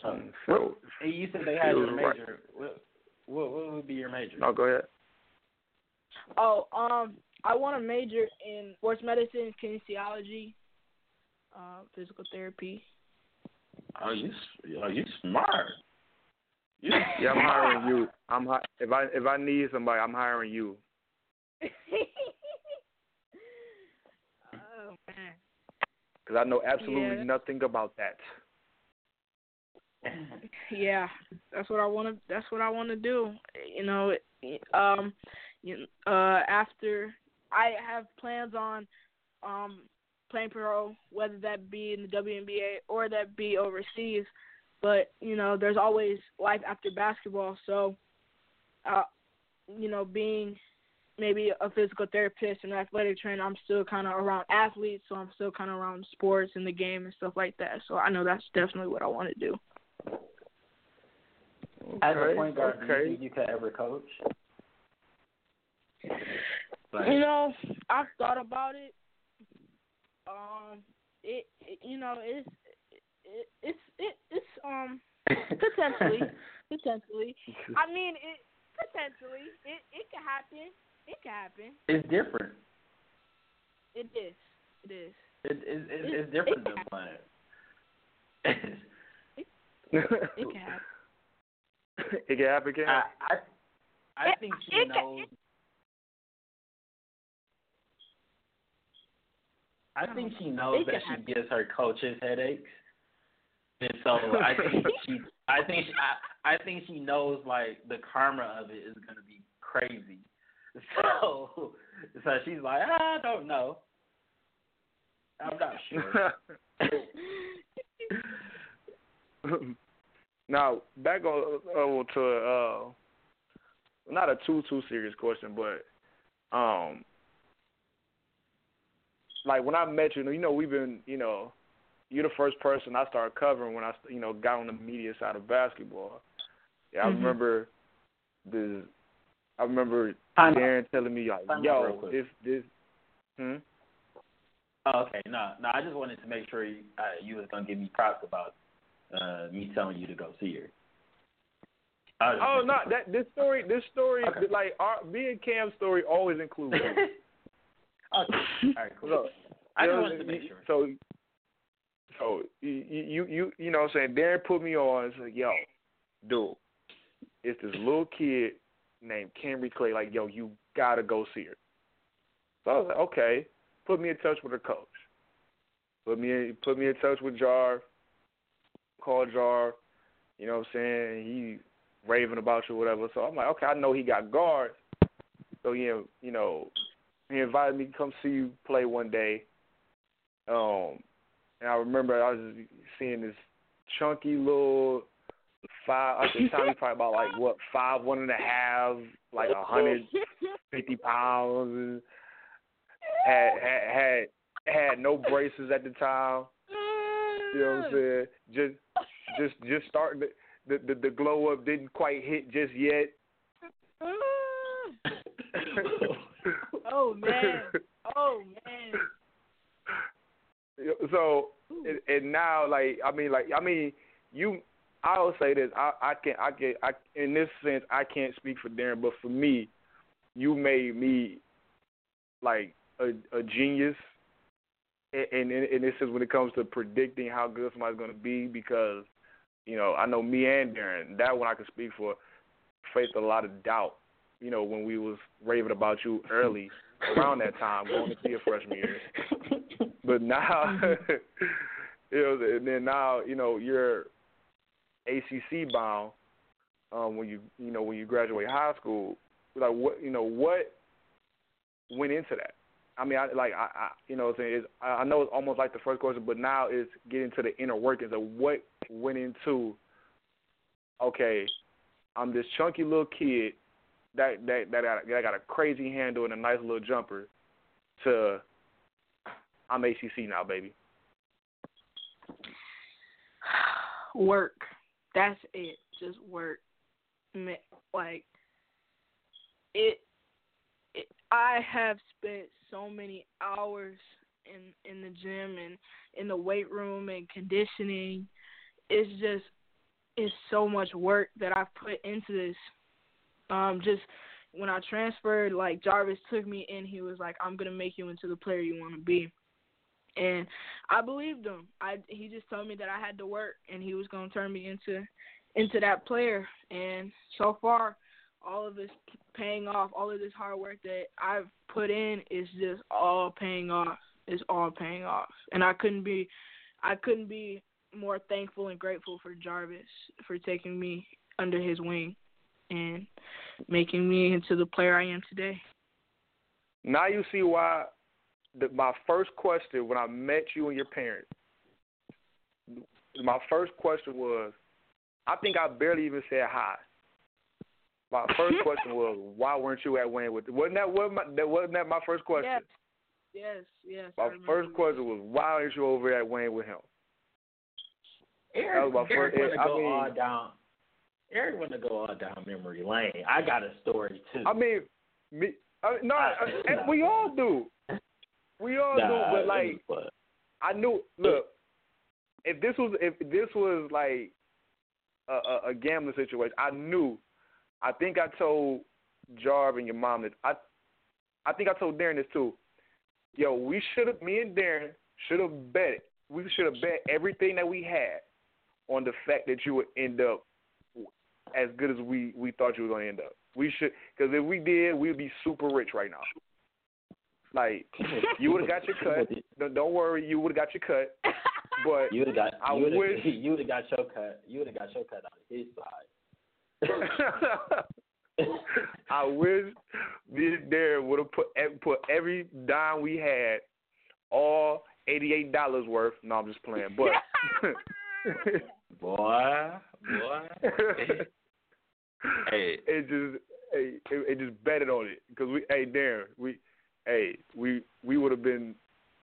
So, what, you said they had your major. What, what what would be your major? No, go ahead. Oh, um, I want to major in sports medicine, kinesiology, uh, physical therapy. Oh, you are you smart? You yeah, I'm hiring you. I'm hi- if I if I need somebody, I'm hiring you. oh man. Because I know absolutely yeah. nothing about that. Yeah, that's what I want to. That's what I want to do. You know, um, you, uh, after I have plans on um playing pro, whether that be in the WNBA or that be overseas. But you know, there's always life after basketball. So, uh, you know, being maybe a physical therapist and athletic trainer, I'm still kind of around athletes, so I'm still kind of around sports and the game and stuff like that. So I know that's definitely what I want to do. Okay, As a point guard, okay. do you think you could ever coach? Like, you know, I've thought about it. Um, it, it you know, it's it, it's it, it's um potentially potentially. I mean, it potentially it it could happen. It could happen. It's different. It is. It is. It, it, it, it's different it than playing. it, it can happen. it can happen. Can I I, I think she it can- I think she knows that she happen. gives her coaches headaches, and so I think she, I think she, I, I think she knows like the karma of it is gonna be crazy. So, so she's like, I don't know. I'm not sure. now back on uh, to uh, not a too too serious question, but um, like when I met you, you know, we've been, you know, you're the first person I started covering when I, you know, got on the media side of basketball. Yeah, I Mhm. remember the, I remember out. Darren telling me like, out yo, this this, hmm. Oh, okay, no, no. I just wanted to make sure you, uh, you was gonna give me props about uh, me telling you to go see her. I Oh no, that this story, this story, Okay. like our me and Cam's story always includes. okay. All right, cool. Look, I just wanted to make sure. So, so you you you you know what I'm saying Darren put me on. It's like, yo, dude, it's this little kid named Camree Clay. Like, yo, you gotta go see her. So I was like, okay. Put me in touch with her coach. Put me in, put me in touch with Jar. Call Jar. You know what I'm saying? He raving about you, whatever. So I'm like, okay, I know he got guards. So he, you know, he invited me to come see you play one day. Um, and I remember I was seeing this chunky little five. At the time, he probably about like what five, one and a half, like a hundred fifty pounds, and had had had had no braces at the time. You know what I'm saying? Just just just starting to, the the the glow up didn't quite hit just yet. Oh man. Oh man. so and, and now like I mean like I mean you I will say this I I can I can I in this sense I can't speak for Darren but for me you made me like a a genius and in, in this sense when it comes to predicting how good somebody's going to be because you know I know me and Darren that one I can speak for faced a lot of doubt you know when we was raving about you early around that time going into a freshman year but now, you know, and then now, you know, you're ACC bound um, when you, you know, when you graduate high school. Like, what, you know, what went into that? I mean, I like, I, I you know, I'm saying is, I I know it's almost like the first question, but now it's getting to the inner workings of what went into. Okay, I'm this chunky little kid that that that got, got a crazy handle and a nice little jumper. To I'm ACC now, baby. work. That's it. Just work. Like it, it. I have spent so many hours in in the gym and in the weight room and conditioning. It's just it's so much work that I've put into this. Um, just when I transferred, like Jarvis took me in, he was like, "I'm gonna make you into the player you want to be." and I believed him. I he just told me that I had to work and he was going to turn me into into that player. And so far, all of this paying off, all of this hard work that I've put in is just all paying off. It's all paying off. And I couldn't be I couldn't be more thankful and grateful for Jarvis for taking me under his wing and making me into the player I am today. Now you see why the, my first question when I met you and your parents, my first question was, I think I barely even said hi. My first question was, why weren't you at Wayne with? Wasn't that what my, that wasn't that my first question? Yes. Yes, yes. My first question was, why aren't you over at Wayne with him? Eric, That was my Eric first- want to I go mean- all down. Eric want to go all down memory lane. I got a story too. I mean, me, I, no, Nah, I, and we all do. We all nah, do, but like, was. I knew. Look, if this was if this was like a, a, a gambling situation, I knew. I think I told Jarv and your mom that I. I think I told Darren this too. Yo, we should have. Me and Darren should have bet. We should have bet everything that we had on the fact that you would end up as good as we we thought you were going to end up. We should, because if we did, we'd be super rich right now. Like you would have got your cut. Don't, don't worry, you would have got your cut. But You would have got. I you would've- wish- You would have got your cut. You would have got your cut on his side. I wish this Darren would have put put every dime we had, all eighty eight dollars worth. No, I'm just playing. But boy. hey, it just hey, it, it just betted on it because we hey Darren we hey we we would have been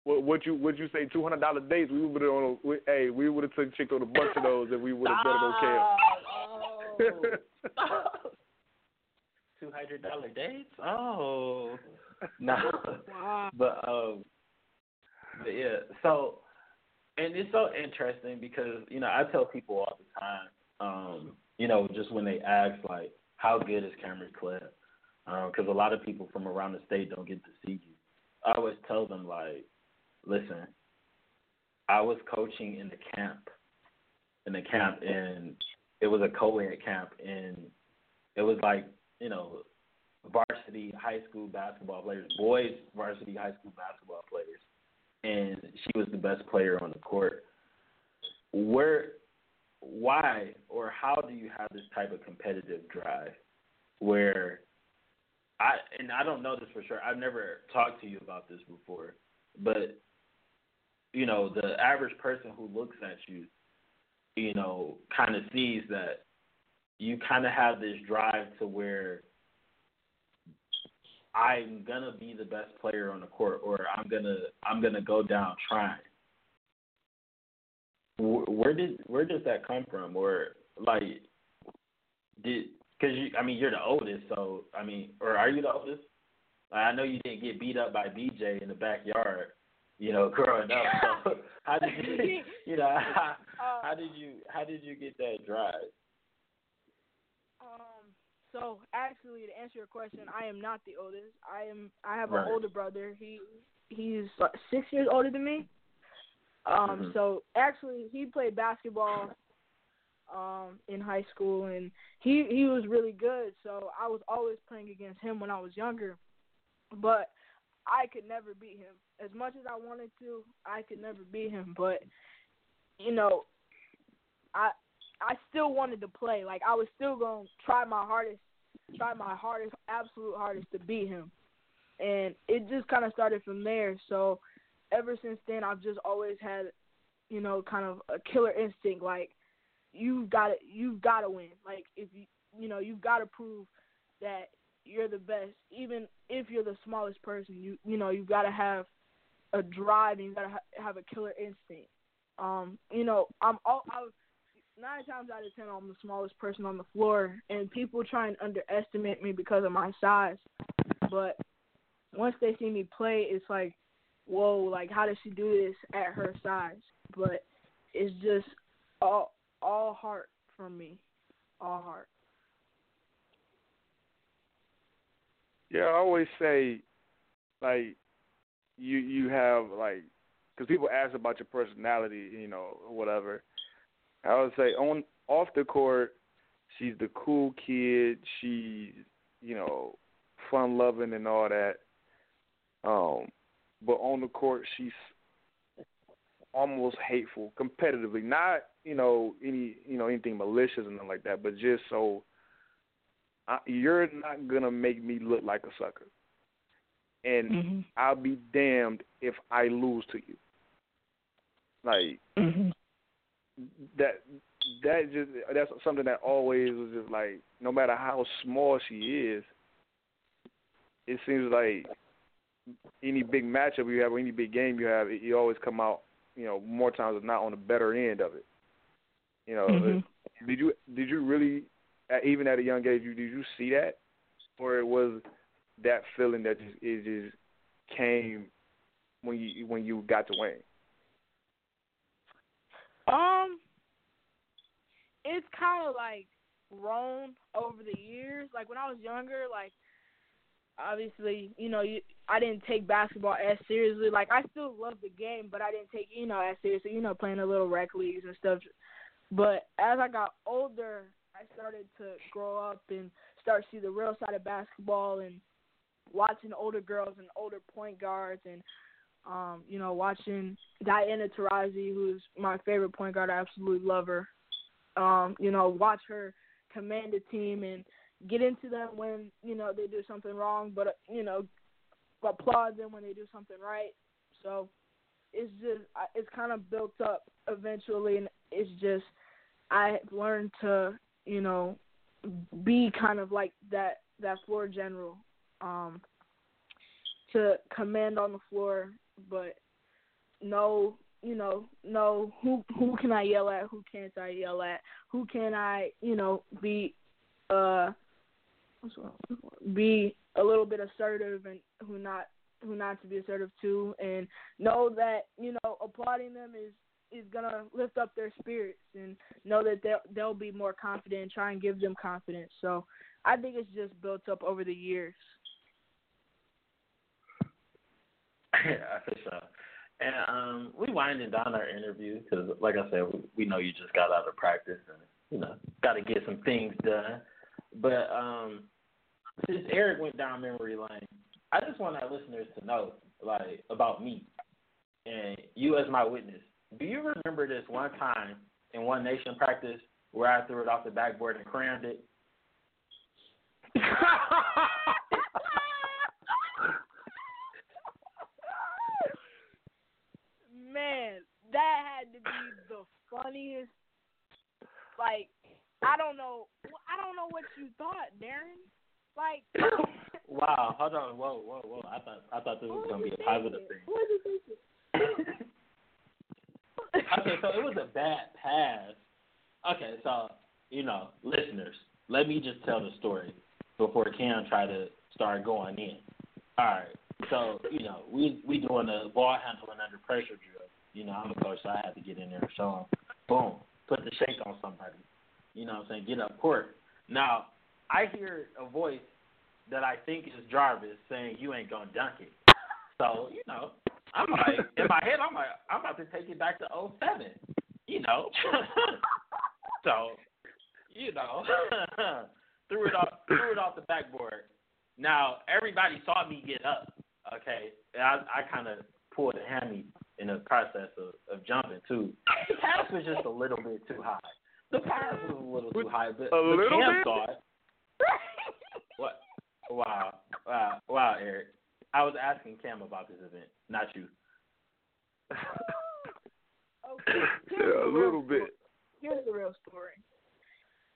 what what you what you say two hundred dollar dates we would have on a, we, hey we would have took chick on a bunch of those and we would have betted on Cam. Oh. Two hundred dollar dates? Oh no. Wow. But um but yeah, so and it's so interesting because, you know, I tell people all the time, you know, just when they ask like how good is Camree Clegg? Because um, a lot of people from around the state don't get to see you. I always tell them like, listen, I was coaching in the camp, in the camp, and it was a co-ed camp, and it was like you know varsity high school basketball players, boys varsity high school basketball players, and she was the best player on the court. Where, why, or how do you have this type of competitive drive, where I and I don't know this for sure. I've never talked to you about this before, but you know the average person who looks at you, you know, kind of sees that you kind of have this drive to where I'm gonna be the best player on the court, or I'm gonna I'm gonna go down trying. Where did where does that come from, or like did because you I mean you're the oldest, so I mean, or are you the oldest? I know you didn't get beat up by BJ in the backyard, you know, growing up. So how did you, you know, how, how did you how did you get that drive? Um, so actually, to answer your question, I am not the oldest. I am. I have Right. an older brother. He he's uh, six years older than me. Um, Mhm. so actually, he played basketball um in high school, and he he was really good. So I was always playing against him when I was younger, but I could never beat him. As much as I wanted to, I could never beat him. But you know, I I still wanted to play. Like I was still gonna try my hardest, try my hardest, absolute hardest to beat him. And it just kind of started from there. So ever since then, I've just always had, you know, kind of a killer instinct. Like you've got to, you've got to win. Like if you, you know, you've got to prove that you're the best, even if you're the smallest person. You, you know, you've got to have a drive and you got to ha- have a killer instinct. Um, you know, I'm all I was nine times out of ten I'm the smallest person on the floor and people try and underestimate me because of my size. But once they see me play it's like, Whoa, like how does she do this at her size? But it's just all all heart from me. All heart. Yeah, I always say, like, you you have like, because people ask about your personality, you know, whatever. I would say on off the court, she's the cool kid. She's you know, fun loving and all that. Um, but on the court, she's almost hateful, competitively. Not you know any you know anything malicious and nothing like that, but just so I, you're not gonna make me look like a sucker, and Mhm. I'll be damned if I lose to you. Like Mhm. that. That just that's something that always was just like no matter how small she is, it seems like any big matchup you have or any big game you have, you always come out, you know, more times than not on the better end of it. You know, Mhm. did you did you really even at a young age you did you see that, or it was that feeling that just it just came when you when you got to Wayne? Um, it's kind of like grown over the years. Like when I was younger, like obviously, you know, you I didn't take basketball as seriously. Like I still love the game, but I didn't take you know as seriously. You know, playing the little rec leagues and stuff. But as I got older, I started to grow up and start to see the real side of basketball and watching older girls and older point guards and um, you know, watching Diana Taurasi, who's my favorite point guard, I absolutely love her. Um, you know, watch her command a team and get into them when, you know, they do something wrong, but, you know, applaud them when they do something right. So it's just, it's kind of built up eventually. And it's just I've learned to you know be kind of like that that floor general um to command on the floor but know you know know who who can I yell at who can't I yell at who can I you know be uh be a little bit assertive and who not who not to be assertive to and know that you know applauding them is is gonna lift up their spirits and know that they'll they'll be more confident and try and give them confidence. So I think it's just built up over the years. yeah, for sure. And um, we winding down our interview because, like I said, we, we know you just got out of practice and you know got to get some things done. But um, since Eric went down memory lane, I just want our listeners to know, like, about me and you as my witness. Do you remember this one time in One Nation practice where I threw it off the backboard and crammed it? Man, that had to be the funniest. Like, I don't know. I don't know what you thought, Darren. Like. wow. Hold on. Whoa, whoa, whoa. I thought I thought this was gonna be a positive thing. What okay, so it was a bad pass. Okay, so you know, listeners, let me just tell the story before Cam try to start going in. All right, so you know, we we doing the ball handling under pressure drill. You know, I'm a coach, so I had to get in there and show them. Boom, put the shake on somebody. You know what I'm saying? Get up court. Now, I hear a voice that I think is Jarvis saying, "You ain't gonna dunk it." So you know, I'm like, in my head, I'm like, I'm about to take it back to '07. You know, so you know, threw it off, threw it off the backboard. Now everybody saw me get up. Okay, and I, I kind of pulled a hammy in the process of, of jumping too. The pass was just a little bit too high. The pass was a little too high, but, A but little Cam bit? saw it. What? Wow, wow, wow, Eric. I was asking Cam about this event, not you. Okay, here's yeah, a little bit. Here's the real story.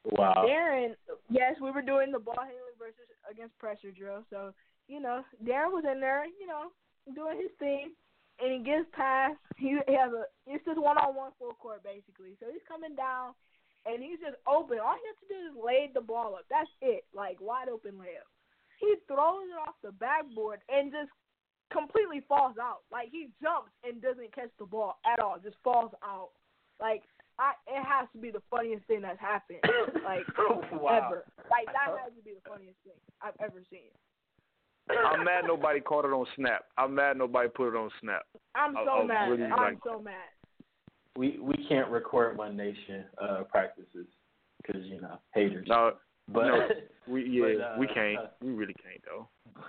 Wow. Darren, yes, we were doing the ball handling versus against pressure drill. So, you know, Darren was in there, you know, doing his thing, and he gets past. He, he has a it's just one on one full court basically. So he's coming down, and he's just open. All he has to do is lay the ball up. That's it, like wide open layup. He throws it off the backboard and just completely falls out. Like he jumps and doesn't catch the ball at all. Just falls out. Like I, it has to be the funniest thing that's happened. Like wow. ever. Like that uh-huh. has to be the funniest thing I've ever seen. I'm mad nobody caught it on snap. I'm mad nobody put it on snap. I'm so I was mad. really I'm like- so mad. We we can't record One Nation uh, practices because you know haters. No, but no, we yeah, but, uh, we can't. uh, we really can't though.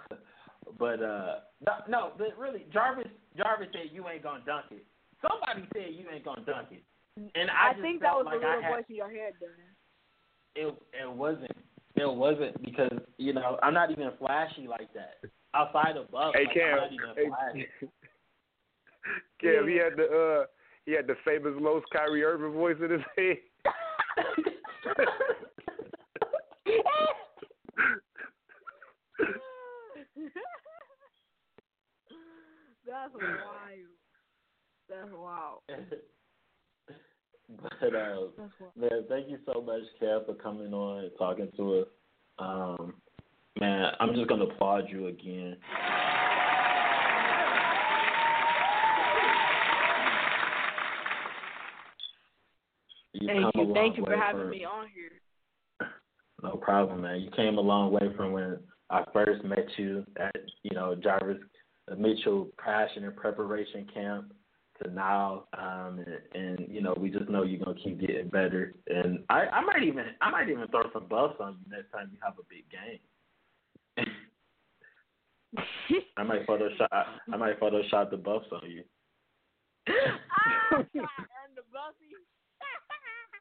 but uh, no, no, but really, Jarvis Jarvis said you ain't gonna dunk it. Somebody said you ain't gonna dunk it, and I, I, just think that was like the little I voice in your head, Darren. it it wasn't it wasn't because you know I'm not even flashy like that. Outside of Buff, Hey like, Cam, I'm not even hey, flashy. Cam, he had the uh, he had the famous Los Kyrie Irving voice in his head. That's wild. That's wild. but uh, That's wild. man, thank you so much, Kev, for coming on and talking to us. Um, man, I'm just gonna applaud you again. You Thank you. Thank you for having from- me on here. No problem, man. You came a long way from when I first met you at, you know, Jarvis Mitchell Passion and Preparation Camp to now, um, and, and you know, we just know you're gonna keep getting better. And I, I might even, I might even throw some buffs on you next time you have a big game. I might Photoshop, I might Photoshop the buffs on you. ah, and the buffy.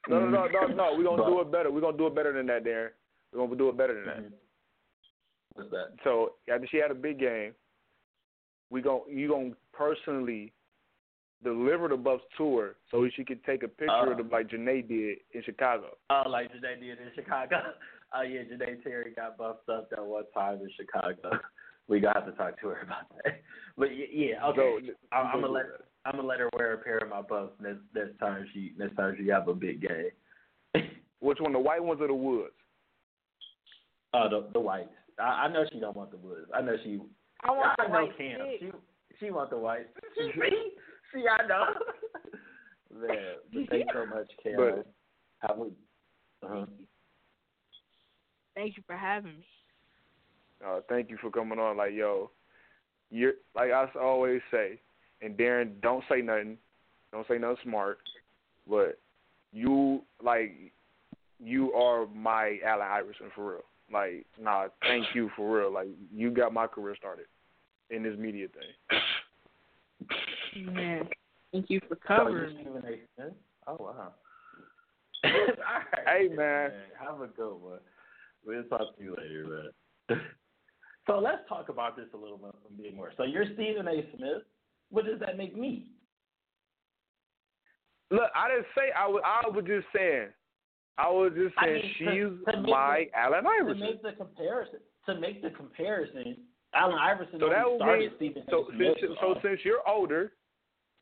No, no, no, no, no. We're gonna do it better. We're gonna do it better than that, Darren. We're gonna do it better than that. Mhm. What's that? So after she had a big game, we gon' you gonna personally deliver the buffs to her so she could take a picture Uh. of them like Janae did in Chicago. Oh, like Janae did in Chicago. Oh yeah, Janae Terry got buffed up that one time in Chicago. We gotta have to talk to her about that. But yeah, okay. So, I'm, I'm gonna let I'm gonna let her wear a pair of my buffs next next time she next time she have a big game. Which one, the white ones or the woods? Oh, the the whites. I, I know she don't want the woods. I know she. I want I the know white Cam. She she want the whites. see, see, I know. Man, but thanks so much, Cam. But- Have a, uh-huh. Thank you for having me. Uh, thank you for coming on. Like, yo, you're like I always say, and Darren, don't say nothing, don't say nothing smart, but you like you are my Allen Iverson for real. Like, nah, thank you for real. Like, you got my career started in this media thing. Man, thank you for covering you me. Stephen A. Smith? Oh wow. All right. Hey, man. Have a good one. We'll talk to you later, man. so let's talk about this a little bit more. So you're Stephen A. Smith. What does that make me? Look, I didn't say I was. I was just saying. I was just I saying mean, she's to- to my the- Allen To Iverson. make the comparison, to make the comparison, Allen Iverson So that started mean Stephen so A. Smith. since so uh, since you're older,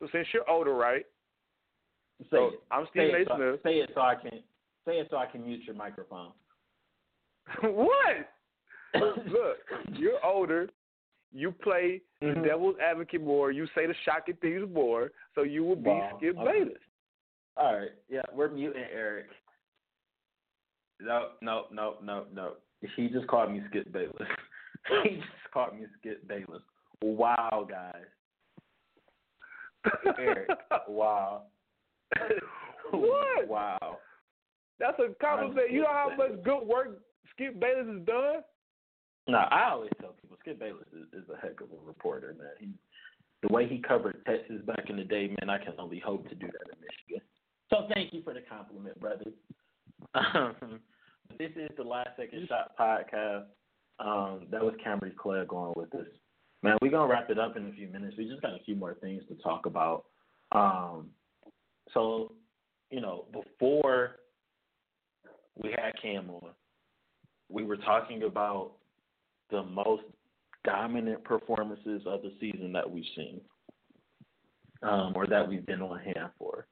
so since you're older, right? say So it. I'm Say Stephen it, so, Smith. say it so I can say it so I can mute your microphone. what? Look, you're older. You play the Mhm. devil's advocate more. You say the shocking things more. So you will be Wow. Skip Okay. Bayless. All right. Yeah, we're muting Eric. No, no, no, no, no. He just called me Skip Bayless. he just called me Skip Bayless. Wow, guys. Eric. Wow. What? Wow. That's a compliment. You know how much good work Skip Bayless has done. No, I always tell people Skip Bayless is, is a heck of a reporter, man. He, the way he covered Texas back in the day, man, I can only hope to do that in Michigan. So thank you for the compliment, brother. Um, this is the last second shot podcast. Um, that was Camree Clegg on with us. Man, we're gonna wrap it up in a few minutes. We just got a few more things to talk about. Um, so, you know, before we had Cam on, we were talking about the most dominant performances of the season that we've seen, um, or that we've been on hand for.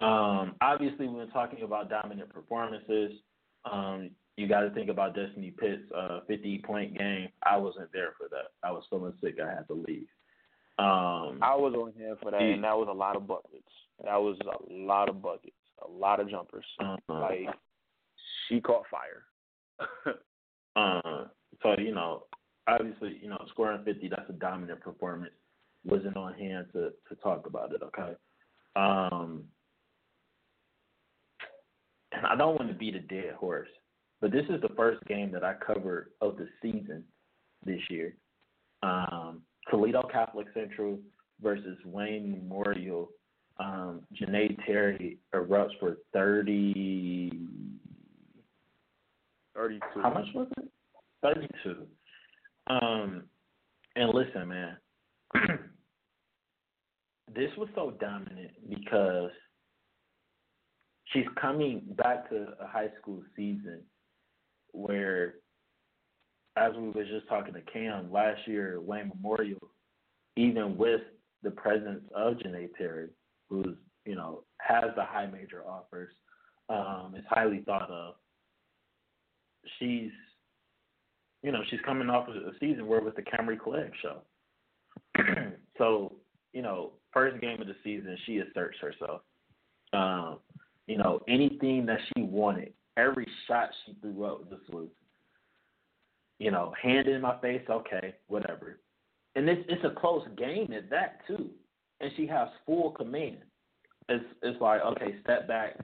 Um, obviously, when talking about dominant performances, um, you got to think about Destiny Pitt's uh, 50 point game. I wasn't there for that. I was feeling sick. I had to leave. Um, I was on hand for that, and that was a lot of buckets. That was a lot of buckets, a lot of jumpers. uh, Like she caught fire. Uh, so you know, obviously, you know, scoring fifty that's a dominant performance. Wasn't on hand to to talk about it. Okay. Um, and I don't want to beat a dead horse, but this is the first game that I covered of the season this year. Um, Toledo Catholic Central versus Wayne Memorial. Um, Janae Terry erupts for thirty. Thirty-two. How much was it? Thirty-two. Um, and listen, man, this was so dominant because she's coming back to a high school season where, as we was just talking to Cam last year, Wayne Memorial, even with the presence of Janae Terry, who's you know has the high major offers, um, is highly thought of she's you know she's coming off of a season where it was the Camree Clegg show. so you know, first game of the season, she asserts herself. Um, you know, anything that she wanted, every shot she threw up just was, you know, hand in my face, okay, whatever. And it's it's a close game at that too, and she has full command. It's it's like okay, step back,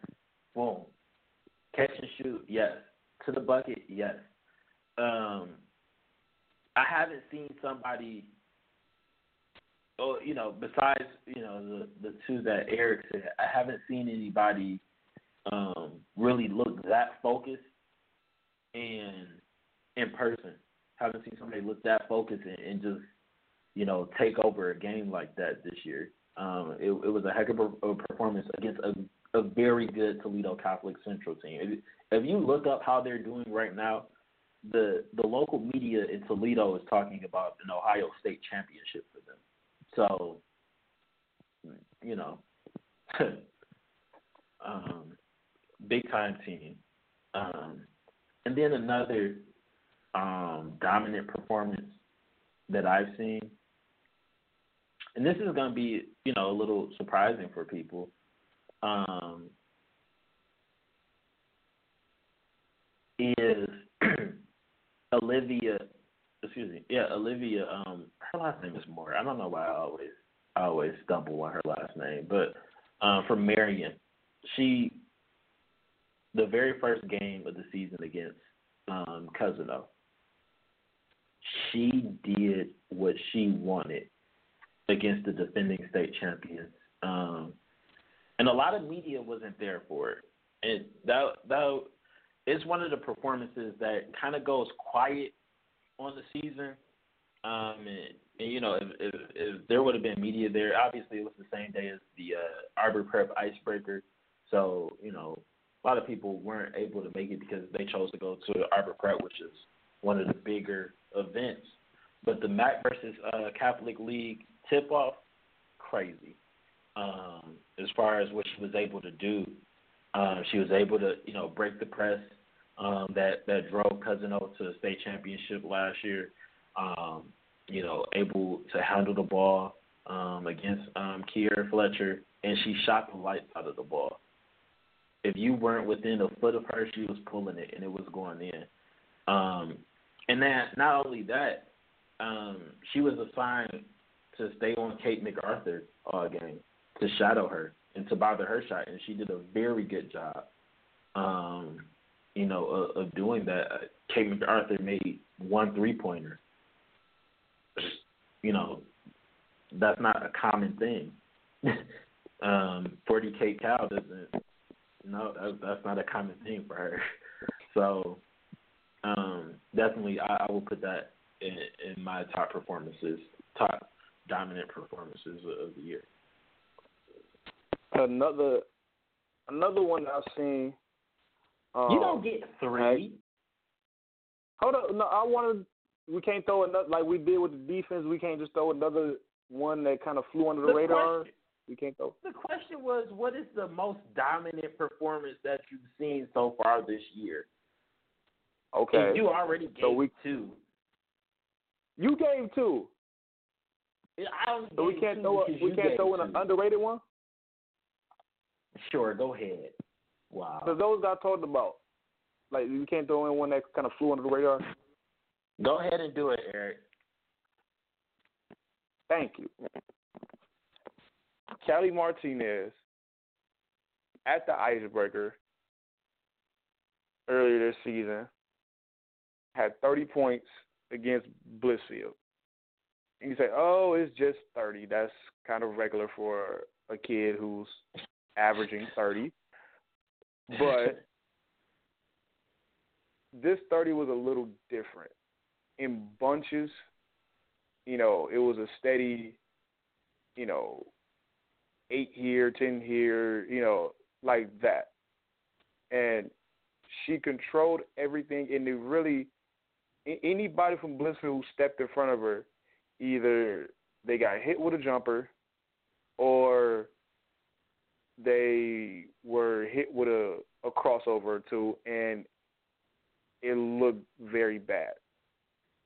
boom, catch and shoot, yes. To the bucket, yes. Um, I haven't seen somebody, oh, you know, besides you know the the two that Eric said, I haven't seen anybody um, really look that focused and in person. Haven't seen somebody look that focused and, and just you know take over a game like that this year. Um, it, it was a heck of a, performance against a, a very good Toledo Catholic Central team. If, if you look up how they're doing right now, the the local media in Toledo is talking about an Ohio State championship for them. So, you know, um, big time team. Um, and then another um, dominant performance that I've seen, and this is going to be, you know, a little surprising for people. Um, is Olivia, excuse me, yeah, Olivia. Um, her last name is Moore. I don't know why I always I always stumble on her last name, but um, from Marian, she the very first game of the season against um, Cousino, she did what she wanted against the defending state champions. Um, and a lot of media wasn't there for it. And that that it's one of the performances that kind of goes quiet on the season. Um, and, and you know, if, if, if there would have been media there, obviously it was the same day as the uh, Arbor Prep Icebreaker. So you know, a lot of people weren't able to make it because they chose to go to Arbor Prep, which is one of the bigger events. But the MAC versus uh, Catholic League tip off, crazy. Um, as far as what she was able to do, um, she was able to, you know, break the press um, that that drove Cousino to the state championship last year. Um, you know, able to handle the ball um, against um, Kiera Fletcher, and she shot the lights out of the ball. If you weren't within a foot of her, she was pulling it, and it was going in. Um, and then not only that, um, she was assigned to stay on Kate MacArthur all game to shadow her and to bother her shot, and she did a very good job. Um, you know, of, of doing that. Kate MacArthur made one three pointer. You know, that's not a common thing. um, 40 Kate Cow doesn't. No, that, that's not a common thing for her. So, um, definitely, I, I will put that in, in my top performances, top dominant performances of, of the year. Another, another one I've seen. Um, you don't get three. hold on, no, I wanted. We can't throw another like we did with the defense. We can't just throw another one that kind of flew under the, the radar. Question, we can't throw. The question was, what is the most dominant performance that you've seen so far this year? Okay. And you already gave so we, two. You gave two. I so we can't throw a, we can't throw in an underrated one. Sure, go ahead. Wow. So those got talked about. Like you can't throw in one that kind of flew under the radar. Go ahead and do it, Eric. Thank you. Kelly Martinez at the Icebreaker earlier this season had 30 points against Blissfield. And you say, oh, it's just 30. That's kind of regular for a kid who's averaging 30. But this 30 was a little different. In bunches, you know, it was a steady, you know, eight here, 10 here, you know, like that. And she controlled everything, and it really, anybody from Blissfield who stepped in front of her, either they got hit with a jumper or they were hit with a, a crossover or two, and it looked very bad.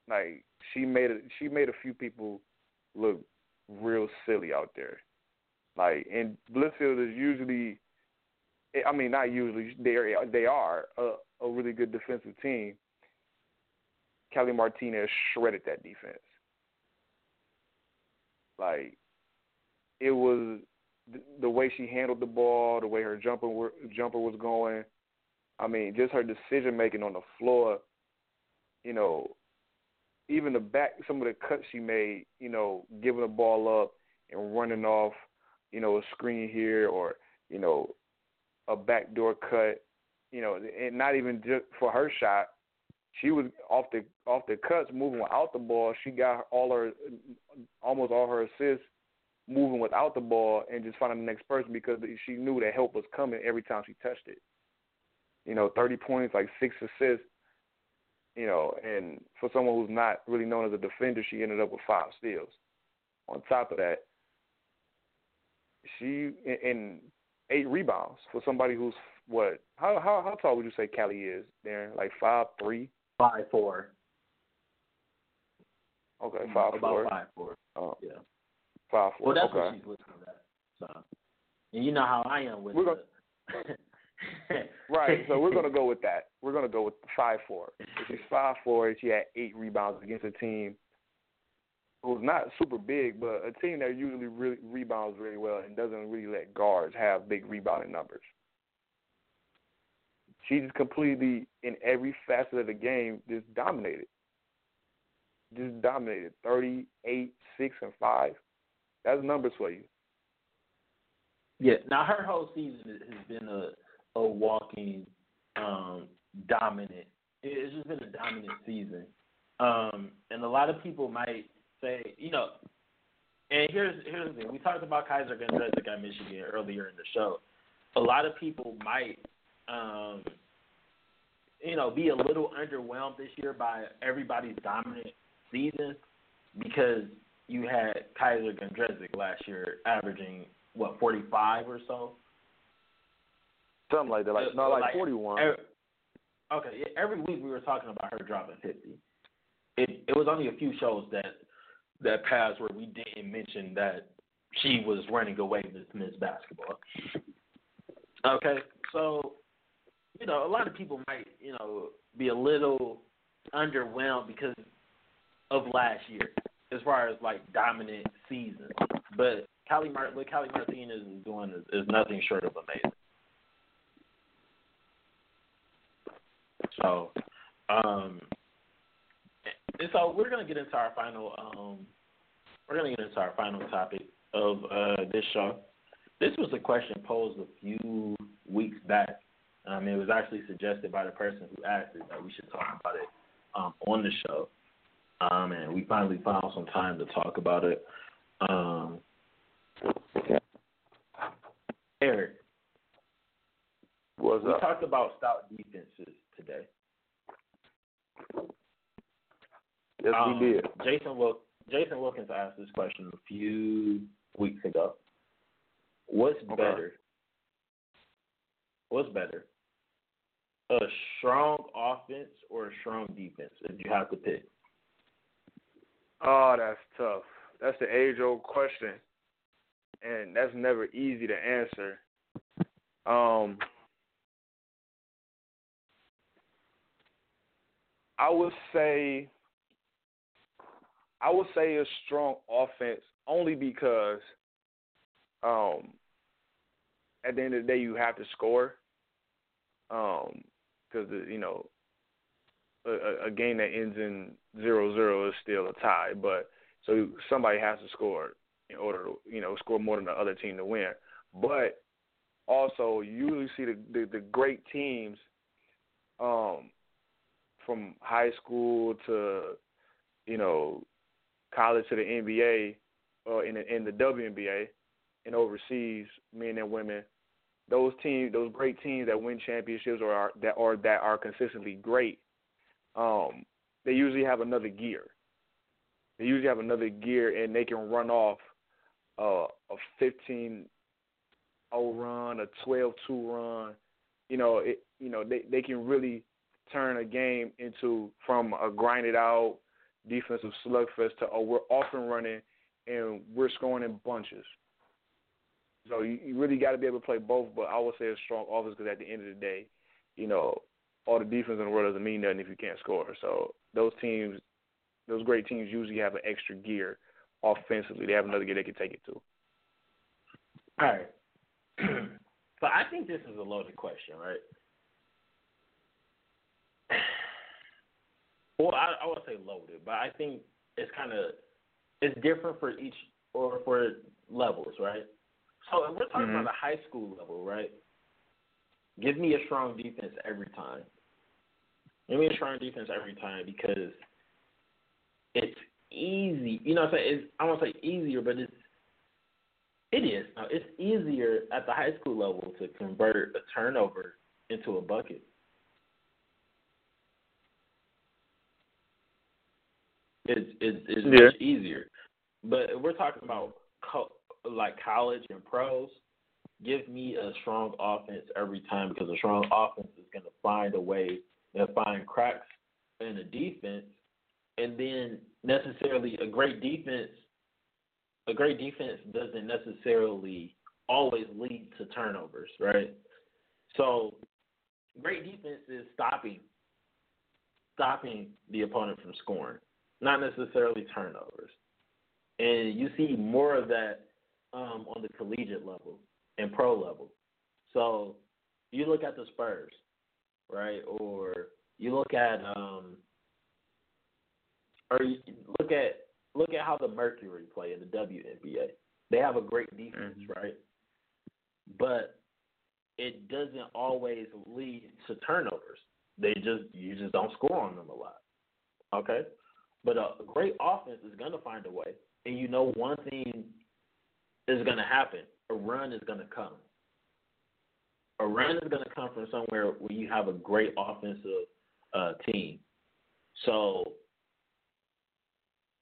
Like she made a, she made a few people look real silly out there. Like and Blissfield is usually, I mean not usually they are they are a, a really good defensive team. Kelly Martinez shredded that defense. Like it was the way she handled the ball, the way her jumper were, jumper was going. I mean, just her decision making on the floor. You know, even the back, some of the cuts she made. You know, giving the ball up and running off. You know, a screen here or you know, a backdoor cut. You know, and not even just for her shot. She was off the off the cuts, moving without the ball. She got all her, almost all her assists moving without the ball and just finding the next person because she knew that help was coming every time she touched it. You know, 30 points, like six assists. You know, and for someone who's not really known as a defender, she ended up with five steals. On top of that, she in eight rebounds for somebody who's what? How how how tall would you say Callie is? There, like five three, five four. Okay, five About four. five four. Oh, Yeah. Five four. Well, that's okay. what she's listed at. So, and you know how I am with We're the. Right, so we're gonna go with that. We're gonna go with five four. She's five four. She had eight rebounds against a team who's not super big, but a team that usually really rebounds really well and doesn't really let guards have big rebounding numbers. She just completely, in every facet of the game, just dominated. Just dominated. Thirty eight, six, and five. That's numbers for you. Yeah. Now her whole season has been a a walking um, dominant. It's just been a dominant season, um, and a lot of people might say, you know, and here's here's the thing. We talked about Kysre Gondrezick at Michigan earlier in the show. A lot of people might, um, you know, be a little underwhelmed this year by everybody's dominant season because you had Kysre Gondrezick last year averaging what 45 or so. Something like that. Like not like like, forty one. Okay, every week we were talking about her dropping 50. It it was only a few shows that that passed where we didn't mention that she was running away with Miss Basketball. Okay, so you know a lot of people might you know be a little underwhelmed because of last year as far as like dominant season, but Callie Mart- what Callie Martinez is doing is, is nothing short of amazing. So, um, and so we're gonna get into our final. Um, we're gonna get into our final topic of uh, this show. This was a question posed a few weeks back. Um, it was actually suggested by the person who asked it that we should talk about it um, on the show. Um, and we finally found some time to talk about it. Um, Eric, What's we up? talked about stout defenses today. Yes, Um, we did. Jason Wil- Jason Wilkins asked this question a few weeks ago. What's Okay. better? What's better? A strong offense or a strong defense if you have to pick? Oh, that's tough. That's the age old question. And that's never easy to answer. Um I would say I would say a strong offense only because um at the end of the day you have to score. Um because you know a, a game that ends in zero zero is still a tie, but so somebody has to score in order to you know score more than the other team to win. But also, you usually see the the, the great teams, um, from high school to you know college to the NBA or in the, in the WNBA and overseas, men and women. Those teams, those great teams that win championships or are, that are that are consistently great um, they usually have another gear. They usually have another gear, and they can run off uh, a 15 0 run, a 12 2 run. You know, it, you know they they can really turn a game into from a grinded out defensive slugfest to oh we're off and running and we're scoring in bunches. So you, you really got to be able to play both, but I would say a strong offense because at the end of the day, you know, all the defense in the world doesn't mean nothing if you can't score. So those teams, those great teams usually have an extra gear offensively. They have another gear they can take it to. All right. so I think this is a loaded question, right? Well, I, I would say loaded, but I think it's kind of it's different for each or for levels, right? So if we're talking Mhm. about the high school level, right? Give me a strong defense every time. Give me a strong defense every time because it's easy. You know, what I'm saying it's I won't say easier, but it's It is. It's easier at the high school level to convert a turnover into a bucket. It's it's, it's Yeah. much easier. But if we're talking about co- like college and pros, give me a strong offense every time because a strong offense is going to find a way to find cracks in the defense, and then necessarily a great defense. A great defense doesn't necessarily always lead to turnovers, right? So, great defense is stopping stopping the opponent from scoring, not necessarily turnovers. And you see more of that um, on the collegiate level and pro level. So you look at the Spurs, right? Or you look at um, or you look at look at how the Mercury play in the WNBA. They have a great defense, Mhm. right? But it doesn't always lead to turnovers. They just you just don't score on them a lot. Okay? But a great offense is gonna find a way. And you know one thing is gonna happen. A run is gonna come. A run is gonna come from somewhere where you have a great offensive uh, team. So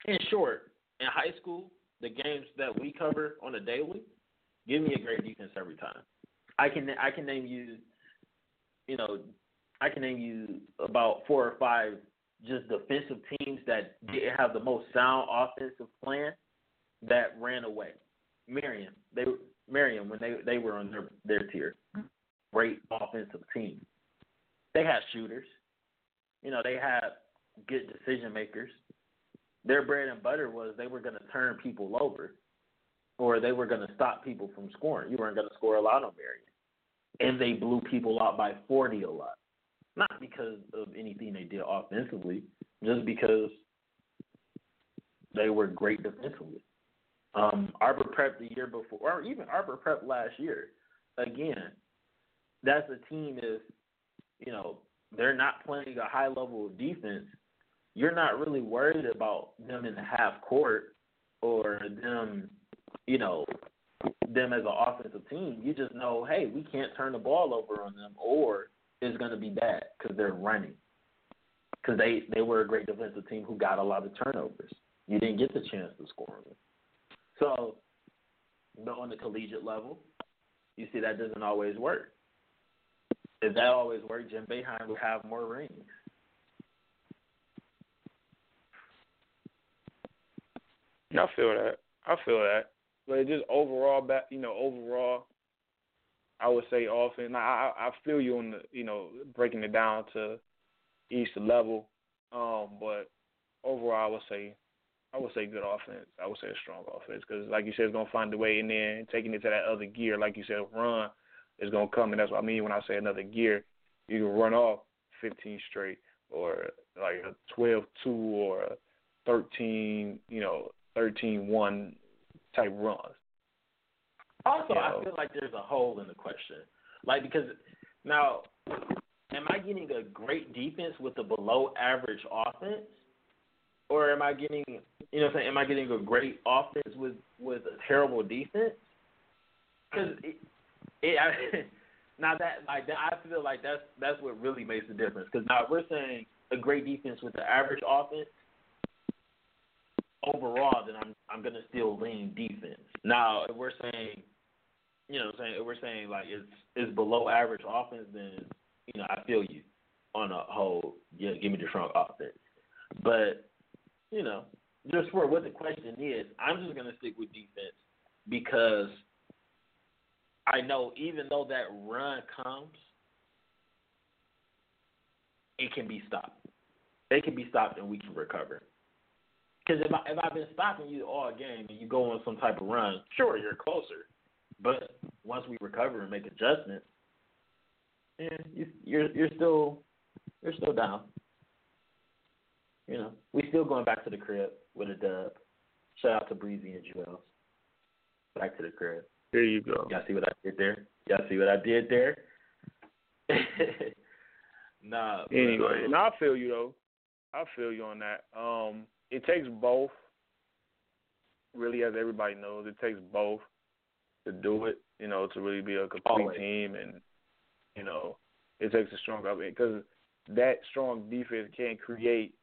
in short, in high school, the games that we cover on a daily, give me a great defense every time. I can I can name you, you know, I can name you about four or five just defensive teams that didn't have the most sound offensive plan that ran away. Marian, they Marian when they they were on their their tier, great offensive team. They had shooters, you know, they had good decision makers. Their bread and butter was they were going to turn people over, or they were going to stop people from scoring. You weren't going to score a lot on Marian, and they blew people out by forty a lot not because of anything they did offensively, just because they were great defensively. Um, Arbor Prep the year before, or even Arbor Prep last year, again, that's a team if you know they're not playing a high level of defense. You're not really worried about them in the half court or them, you know, them as an offensive team. You just know, hey, we can't turn the ball over on them, or it's going to be bad because they're running. Because they, they were a great defensive team who got a lot of turnovers. You didn't get the chance to score them. So, but on the collegiate level, you see that doesn't always work. If that always worked, Jim Boeheim would have more rings. I feel that. I feel that. But just overall, back you know, overall, I would say offense. I I feel you on the you know breaking it down to each level, um, but overall, I would say I would say good offense. I would say a strong offense because, like you said, it's gonna find a way, and then taking it to that other gear, like you said, run is gonna come, and that's what I mean when I say another gear. You can run off 15 straight, or like a 12-2, or a 13, you know, 13-1 type runs. Also, You I feel like there's a hole in the question. Like because now, am I getting a great defense with a below average offense, or am I getting you know what I'm saying? Am I getting a great offense with with a terrible defense? Because it, I, now that like that, I feel like that's that's what really makes the difference. Because now if we're saying a great defense with an average offense. Overall, then I'm I'm gonna still lean defense. Now, if we're saying you know, saying if we're saying like it's it's below average offense, then you know I feel you on a whole. Yeah, give me the strong offense. But you know, just for what the question is, I'm just gonna stick with defense because I know even though that run comes, it can be stopped. It can be stopped and we can recover. Because if, I, if I've been stopping you all game and you go on some type of run, sure, you're closer. But once we recover and make adjustments, yeah, you, you're you're still you're still down. You know, we still going back to the crib with a dub. Shout out to Breezy and Jewels. Back to the crib. There you go. Y'all see what I did there? Y'all see what I did there? nah. Anyway, um, and I feel you though. I feel you on that. Um, it takes both. Really, as everybody knows, it takes both. to do it. You know, to really be a complete Always. team, and you know, it takes a strong up because that strong defense can create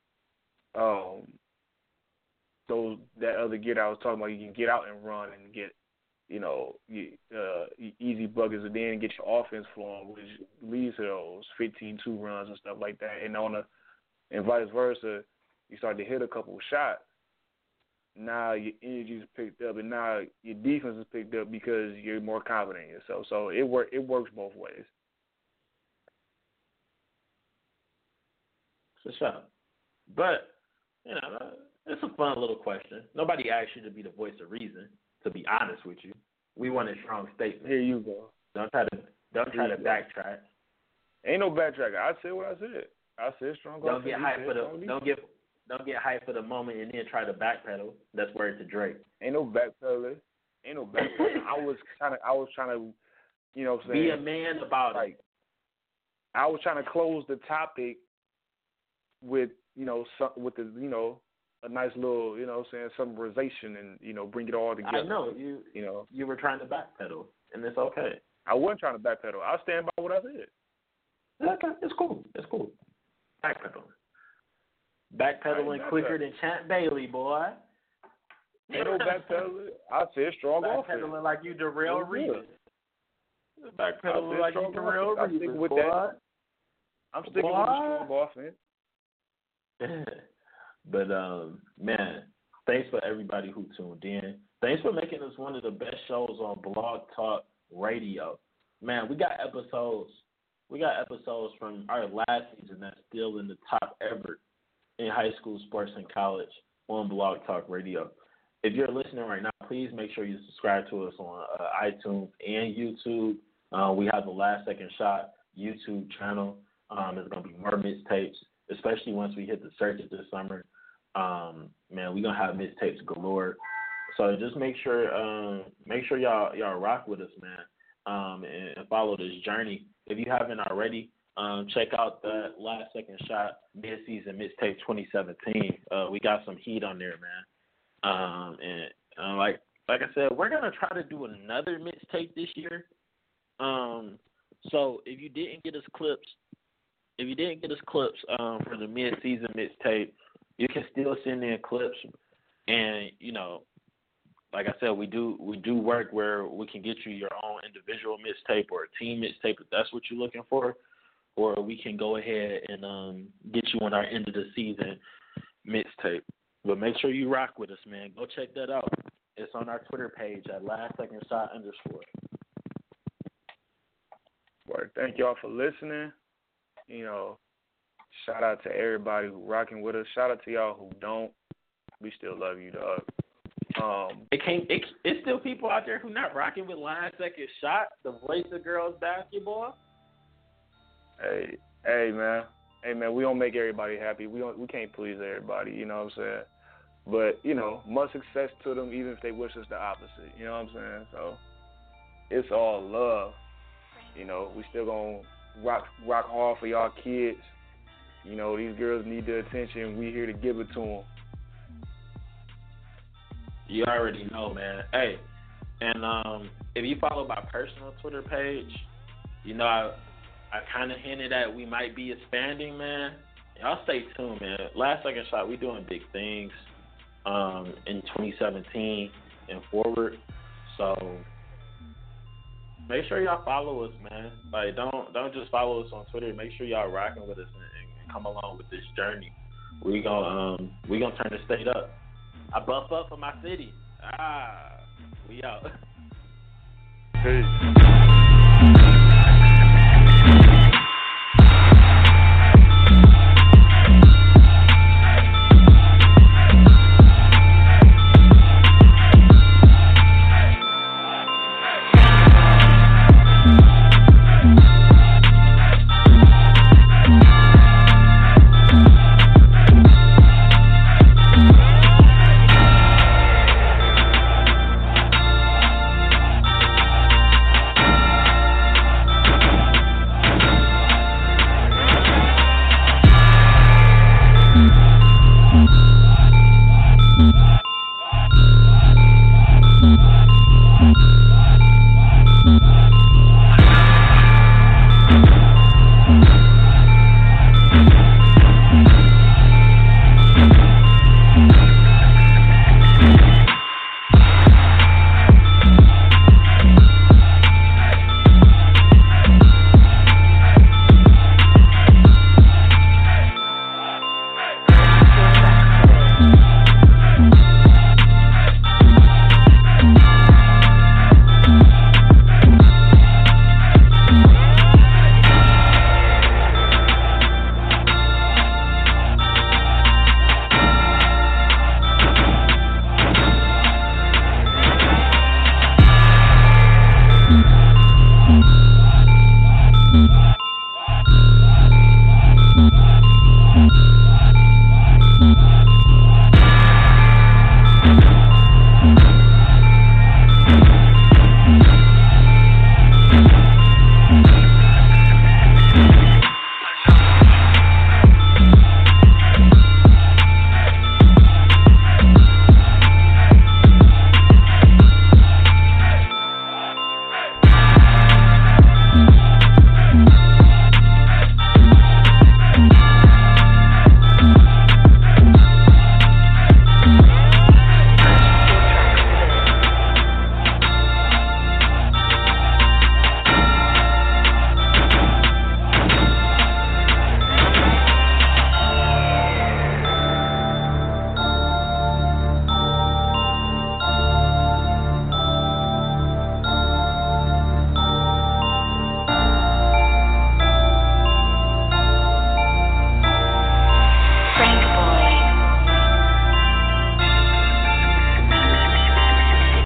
um those that other get I was talking about. You can get out and run and get you know uh, easy buckets, and then get your offense flowing, which leads to those 15-2 runs and stuff like that. And on a and vice versa, you start to hit a couple of shots. Now your energy is picked up, and now your defense is picked up because you're more confident in yourself. So it work it works both ways. For sure. But, you know, it's a fun little question. Nobody asked you to be the voice of reason, to be honest with you. We want a strong statement. Here you go. Don't try to don't try to backtrack. Ain't no backtrack. I said what I said. I said strong. Don't offense. get said for the don't get don't get hyped for the moment and then try to backpedal. That's word to Drake. Ain't no backpedaling. Ain't no backpedaling. I was trying to. I was trying to. You know what I'm saying? Be a man about like it. I was trying to close the topic with you know some with the you know a nice little you know saying summarization and you know bring it all together. I know you You know you were trying to backpedal, and it's okay. I wasn't trying to backpedal. I stand by what I said. Okay, it's cool. It's cool. Backpedaling. Backpedaling quicker than Champ Bailey, boy. Ain't no backpedaling. I said strong offense. Backpedaling like you Darrell Reed. Backpedaling like you Darrell offense. Reed, stick with boy. that. I'm sticking with the Boy. strong offense. but um, man, thanks for everybody who tuned in. Thanks for making us one of the best shows on Blog Talk Radio. Man, we got episodes. We got episodes from our last season that's still in the top ever in high school sports and college on Blog Talk Radio. If you're listening right now, please make sure you subscribe to us on uh, iTunes and YouTube. Uh, we have the Last Second Shot YouTube channel. Um, there's gonna be more mixtapes, especially once we hit the circuit this summer. Um, man, we're gonna have mixtapes galore. So just make sure, um, make sure y'all y'all rock with us, man, um, and, follow this journey. If you haven't already, um, check out the Last Second Shot mid-season mixtape 2017. Uh, we got some heat on there, man. Um, and uh, like like I said, we're gonna try to do another mixtape this year. Um, so if you didn't get us clips, if you didn't get us clips um, for the mid-season mixtape, you can still send in clips. And you know, like I said, we do we do work where we can get you your own individual mixtape or a team mixtape if that's what you're looking for, or we can go ahead and um, get you on our end of the season mixtape. But make sure you rock with us, man. Go check that out. It's on our Twitter page at last second shot underscore. Thank y'all for listening. You know, shout out to everybody who rocking with us. Shout out to y'all who don't. We still love you, dog. Um, It can't. It, it's still people out there who not rocking with line second shot. The voice of girls basketball. hey, hey, man, hey, man. We don't make everybody happy. We don't. We can't please everybody. You know what I'm saying? But you know, much success to them, even if they wish us the opposite. You know what I'm saying? So it's all love. You know, we still gonna rock rock hard for y'all kids. You know, these girls need the attention. We here to give it to them. You already know, man. Hey, and um, if you follow my personal Twitter page, you know I I kind of hinted at we might be expanding, man. Y'all stay tuned, man. Last second shot, we doing big things um, in 2017 and forward. So make sure y'all follow us, man. Like don't don't just follow us on Twitter. Make sure y'all rocking with us and come along with this journey. We gonna um we gonna turn the state up. I buff up for my city. Ah, we out. Peace.